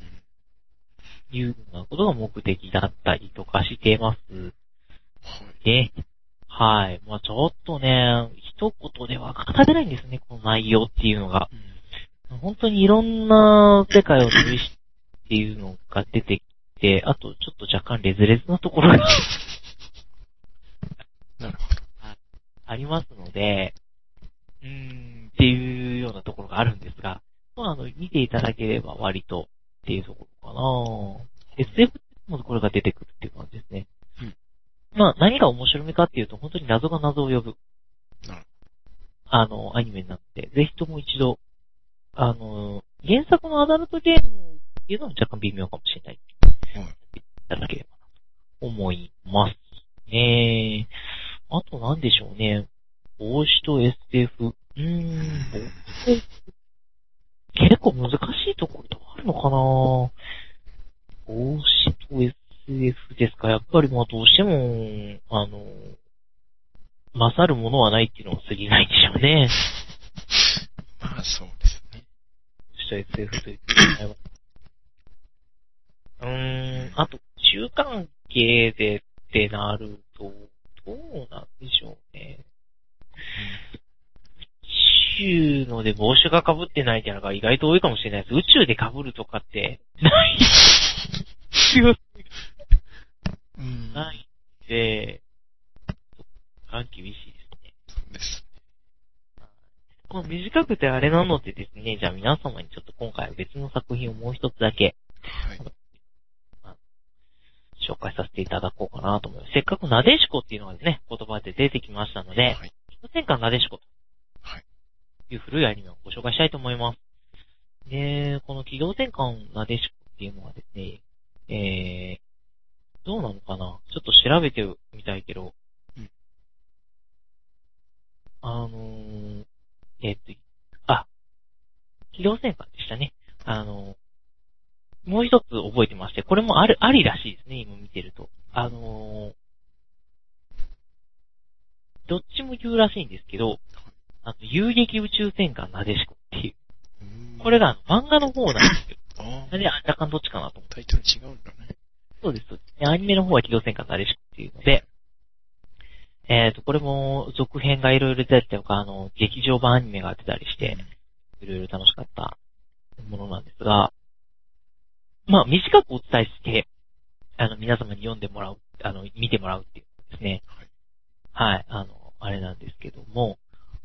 いうようなことが目的だったりとかしてますはい。ね。はい。まあちょっとね、一言では語れないんですね、この内容っていうのが。本当にいろんな世界を旅しっていうのが出てきて、あとちょっと若干レズレズなところが なるほど。ありますので、うーん、っていうようなところがあるんですが、まああの、見ていただければ割とっていうところかな SF もこれが出てくるっていう感じですね。うんまあ、何が面白みかっていうと、本当に謎が謎を呼ぶ。なるあの、アニメになって、ぜひとも一度、あの、原作のアダルトゲームいうのは若干微妙かもしれない。はいいただければなと思います。ねあと何でしょうね。帽子と SF。うーん、結構難しいところとかあるのかな帽子と SF ですかやっぱりまあどうしても、あの、勝るものはないっていうのは過ぎないんでしょうね。まあ、そうですね。帽子と SF という名前は。うーん、あと、中関係でってなると、どうなんでしょうね。宇宙ので帽子が被ってないっていうのが意外と多いかもしれないです。宇宙で被るとかって、ない。強うん。ないんで、あ厳しいですね。そうです。この短くてあれなのでですね、じゃあ皆様にちょっと今回は別の作品をもう一つだけはい。紹介させていただこうかなと思います。せっかくなでしこっていうのがですね、言葉で出てきましたので、はい。戦艦なでしことはい。いう古いアニメをご紹介したいと思います。で、この機動戦艦なでしこっていうのはですね、えー、どうなのかな？ちょっと調べてみたいけど、うんあのー、えーっと、あ、機動戦艦でしたね。あのー、もう一つ覚えてまして、これもある、ありらしいですね、今見てると。あのー、どっちも言うらしいんですけど、あの、遊撃宇宙戦艦なでしこっていう。うんこれが漫画の方なんですよ。あなんで若干どっちかなと思って。タイトル違うんだね。そうです、そうです。でアニメの方は機動戦艦なでしこっていうので、えっ、と、これも続編がいろいろ出たりとか、あの、劇場版アニメが出たりして、いろいろ楽しかったものなんですが、まあ、短くお伝えして、あの、皆様に読んでもらう、あの、見てもらうっていうことですね。はい。あの、あれなんですけども、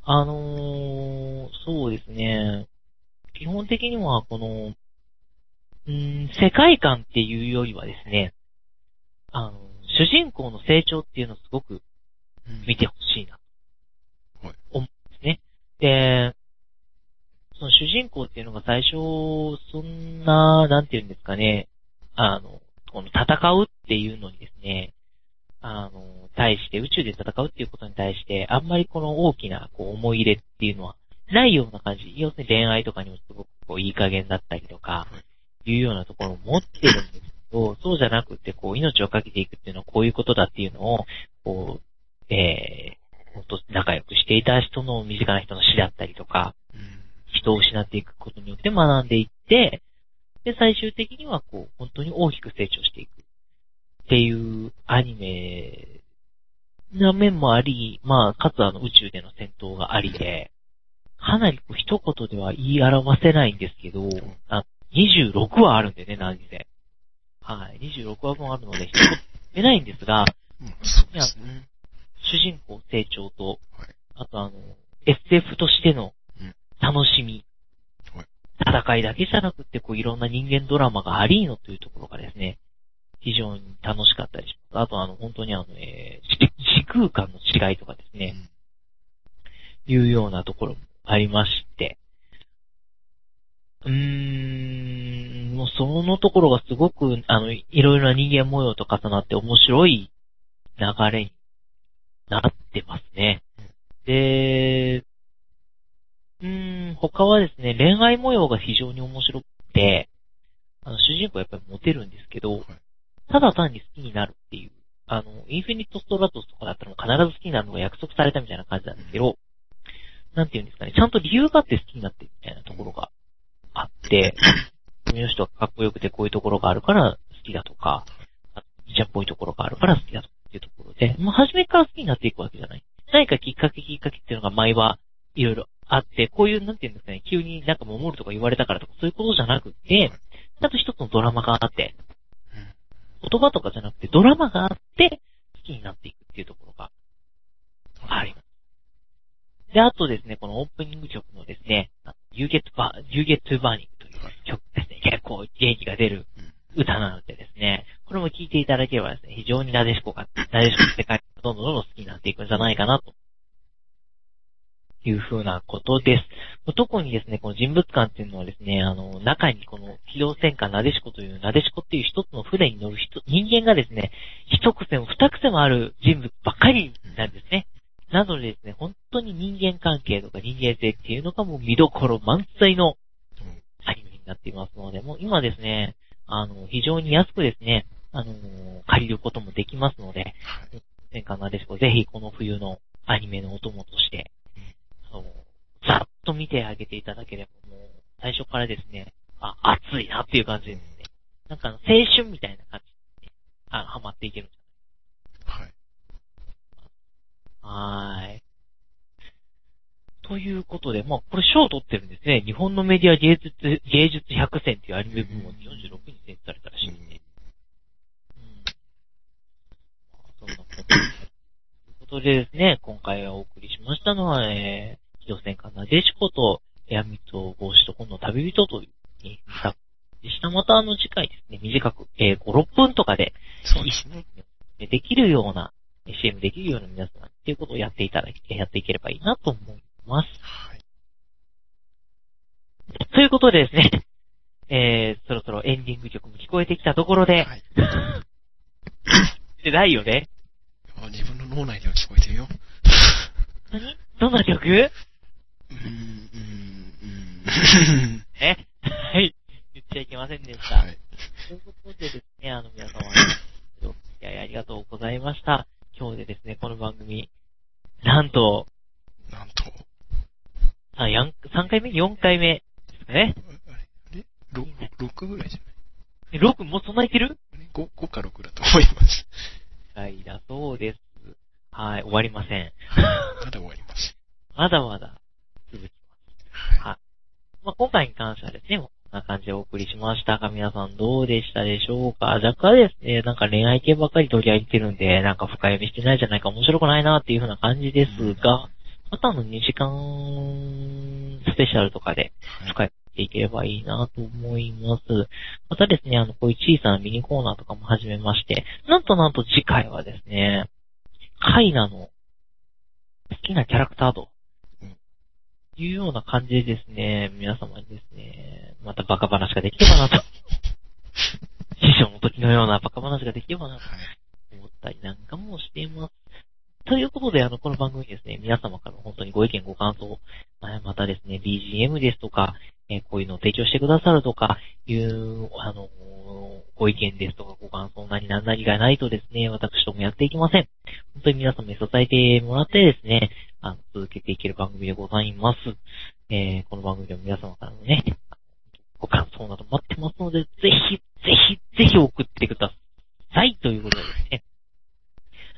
あのーそうですね。基本的には、この、うーん、世界観っていうよりはですね、あの、主人公の成長っていうのをすごくうん見てほしいな。はい思うんですね。で、その主人公っていうのが最初、そんな、なんていうんですかね、あの、この戦うっていうのにですね、あの、対して、宇宙で戦うっていうことに対して、あんまりこの大きな、こう、思い入れっていうのは、ないような感じ。要するに恋愛とかにもすごく、こう、いい加減だったりとか、いうようなところを持ってるんですけど、そうじゃなくて、こう、命をかけていくっていうのはこういうことだっていうのを、こう、えー、本当仲良くしていた人の身近な人の死だったりとか、人を失っていくことによって学んでいって、で、最終的にはこう、本当に大きく成長していく。っていうアニメな面もあり、まあ、かつあの宇宙での戦闘がありで、かなりこう一言では言い表せないんですけど、あ26話あるんでね、何せ。はい。26話分あるので、一言言えないんですが、うですね。主人公成長と、はいあとあの、SF としてのうん楽しみ、はい戦いだけじゃなくて、こういろんな人間ドラマがありーのというところがですね、非常に楽しかったりします。あとあの、本当にあの、えー、時時空間の違いとかですね、いうようなところもありまして、うーん、もうそのところがすごく、あの、いろいろな人間模様と重なって面白い流れになってますね。で、うーん、他はですね、恋愛模様が非常に面白くて、あの、主人公はやっぱりモテるんですけど、ただ単に好きになるっていう、あの、インフィニットストラトスとかだったら必ず好きになるのが約束されたみたいな感じなんですけど、なんていうんですかね、ちゃんと理由があって好きになってるみたいなところがあって、この人はかっこよくてこういうところがあるから好きだとか、あじゃっぽいところがあるから好きだとかっていうところで、まあ、初めから好きになっていくわけじゃない。何かきっかけきっかけっていうのが前はいろいろあって、こういう、なんていうんですかね、急になんか守るとか言われたからとかそういうことじゃなくて、ちゃんと一つのドラマがあって、言葉とかじゃなくてドラマがあって好きになっていくっていうところがあります。で、あとですね、このオープニング曲のですね、You Get, Bur- you Get to Burning という曲ですね、結構元気が出る歌なのでですね、これも聞いていただければですね、非常になでしこが、なでしこの世界がどんどんどんどん好きになっていくんじゃないかなと。いうふうなことです。特にですね、この人物感っていうのはですね、あの、中にこの機動戦艦なでしこという、なでしこっていう一つの船に乗る人、人間がですね、一癖も二癖もある人物ばっかりなんですね。なのでですね、本当に人間関係とか人間性っていうのがもう見どころ満載のアニメになっていますので、もう今ですね、あの、非常に安くですね、あの借りることもできますので、戦艦なでしこぜひこの冬のアニメのお供として、あの、ざっと見てあげていただければ、もう、最初からですね、あ、熱いなっていう感じですね。なんか青春みたいな感じで、あ、ハマっていけるんじゃないはい。はーい。ということで、まあ、これ賞を取ってるんですね。日本のメディア芸術、芸術100選っていうアニメ部門に46に選出されたらしいんで。うん。まあ、そんなことということでですね、今回お送りしましたのは、えー、機動戦艦なでしこと、闇と帽子と本の旅人という、ね、作でした。またあの次回ですね、短く、えー、5、6分とかで、そうですね。できるような、CM できるような皆さんっていうことをやっていただき、やっていければいいなと思います。はい。ということでですね、えー、そろそろエンディング曲も聞こえてきたところで、はい。でないよねあ自分の脳内では聞こえてるよ。何？どんな曲？うーん、うーん、うーん。え？はい。言っちゃいけませんでした。はい。ということでですね、あの皆様、お付き合いありがとうございました。今日でですね、この番組、なんと、なんと、あ、3回目 ?4 回目ですかね？あれ ?6、6ぐらいじゃない ?6 もうそんなにいける？5, ?5 か6だと思います。はい、だそうです。はい、終わりません。まだ終わりません。まだまだ。はい。まあ、今回に関してはですね、こんな感じでお送りしましたが、皆さんどうでしたでしょうか？若干ですね、なんか恋愛系ばっかり取り上げてるんで、なんか深読みしてないじゃないか面白くないなっていう風な感じですが、またの2時間スペシャルとかで使っていければいいなと思います。またですね、あの、こういう小さなミニコーナーとかも始めまして、なんとなんと次回はですね、カイナの好きなキャラクターと、いうような感じでですね、皆様にですね、またバカ話ができればなと。師匠の時のようなバカ話ができればなと思ったりなんかもしています。ということで、あの、この番組ですね、皆様から本当にご意見ご感想、またですね、BGM ですとか、えー、こういうのを提供してくださるとか、いう、あの、ご意見ですとかご感想なり何なりがないとですね、私ともやっていきません。本当に皆様に支えてもらってですね、あの、続けていける番組でございます。えー、この番組でも皆様からのね、ご感想など待ってますので、ぜひ、ぜひ、ぜひ送ってください。ということでですね。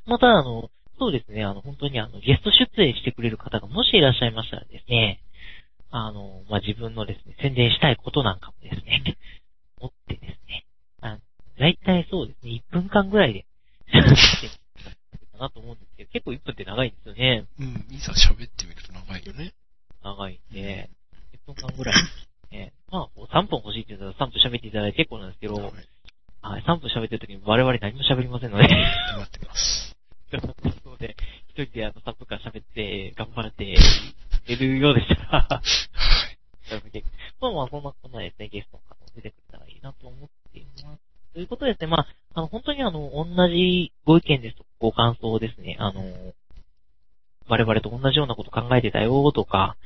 また、あの、そうですね、あの、本当にあの、ゲスト出演してくれる方がもしいらっしゃいましたらですね、あの、まあ、自分のですね、宣伝したいことなんかもですね、持ってですね、あだいたいそうですね、1分間ぐらいで、かなと思うんですけど、結構1分って長いんですよね。うん、いざ喋ってみると長いよね。長いんで、1分間ぐらい、ね、まあ、3分欲しいって言ったら3分喋っていただいて結構なんですけど、はい、はい、3分喋ってる時に我々何も喋りませんので。待ってます。ので、一人であの3分間喋って頑張っているようでしたら、はい。まあまあ、そんなこんなですね、ゲストの方も出てくれたらいいなと思っています。ということですね、まあ、あの、本当にあの、同じご意見ですとか、ご感想ですね、あの、我々と同じようなこと考えてたよとか、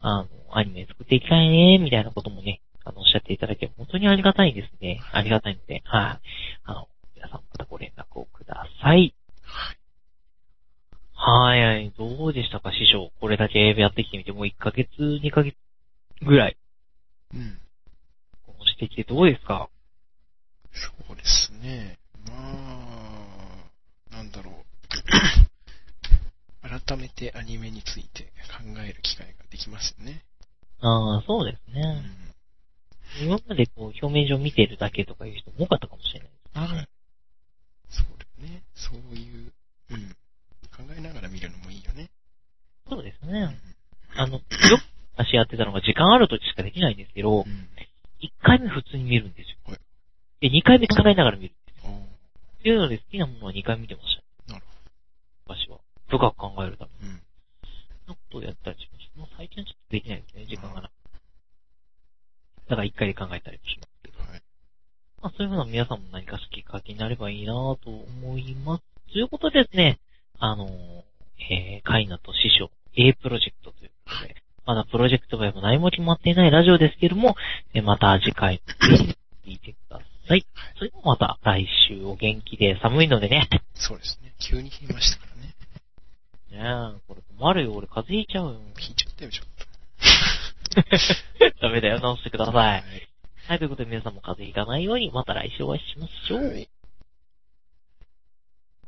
あの、アニメ作っていきたいね、みたいなこともね、あの、おっしゃっていただけ本当にありがたいですね。ありがたいので、はい。あの、皆さんまたご連絡をください。はい。はい、どうでしたか、師匠。これだけやってきてみて、もう1ヶ月、2ヶ月ぐらい。うん。こうしてきてどうですか？そうですね。まあ、なんだろう。改めてアニメについて考える機会ができますよね。ああ、そうですね。うん、今までこう、表面上見てるだけとかいう人も多かったかもしれないですね。はい。そうだね。そういう、うん。考えながら見るのもいいよね。そうですね。あの、よく足やってたのが時間ある時しかできないんですけど、うん、1回目普通に見るんですよ。はい、で、2回目考えながら見る。っていうので好きなものは2回見てました。なる昔は。深く考えるために。ほど。うん。そんなことをやったりしました。もう最近はちょっとできないですね、時間がなく。だから1回で考えたりもしますけど。はい。まあそういうふうな皆さんも何か好きかけになればいいなぁと思います。ということでですね、あのー、えー、カイナと師匠、A プロジェクトということで、まだプロジェクト名も何も決まっていないラジオですけども、えーまた次回、聞いてください。それではまた来週お元気で寒いのでね。そうですね。急に冷えましたからね。ねえ、これ困るよ、俺風邪ひいちゃうよ。引いちゃったよ、ちょっと。ダメだよ、直してください。はい。はい、ということで皆さんも風邪ひかないように、また来週お会いしましょう。はい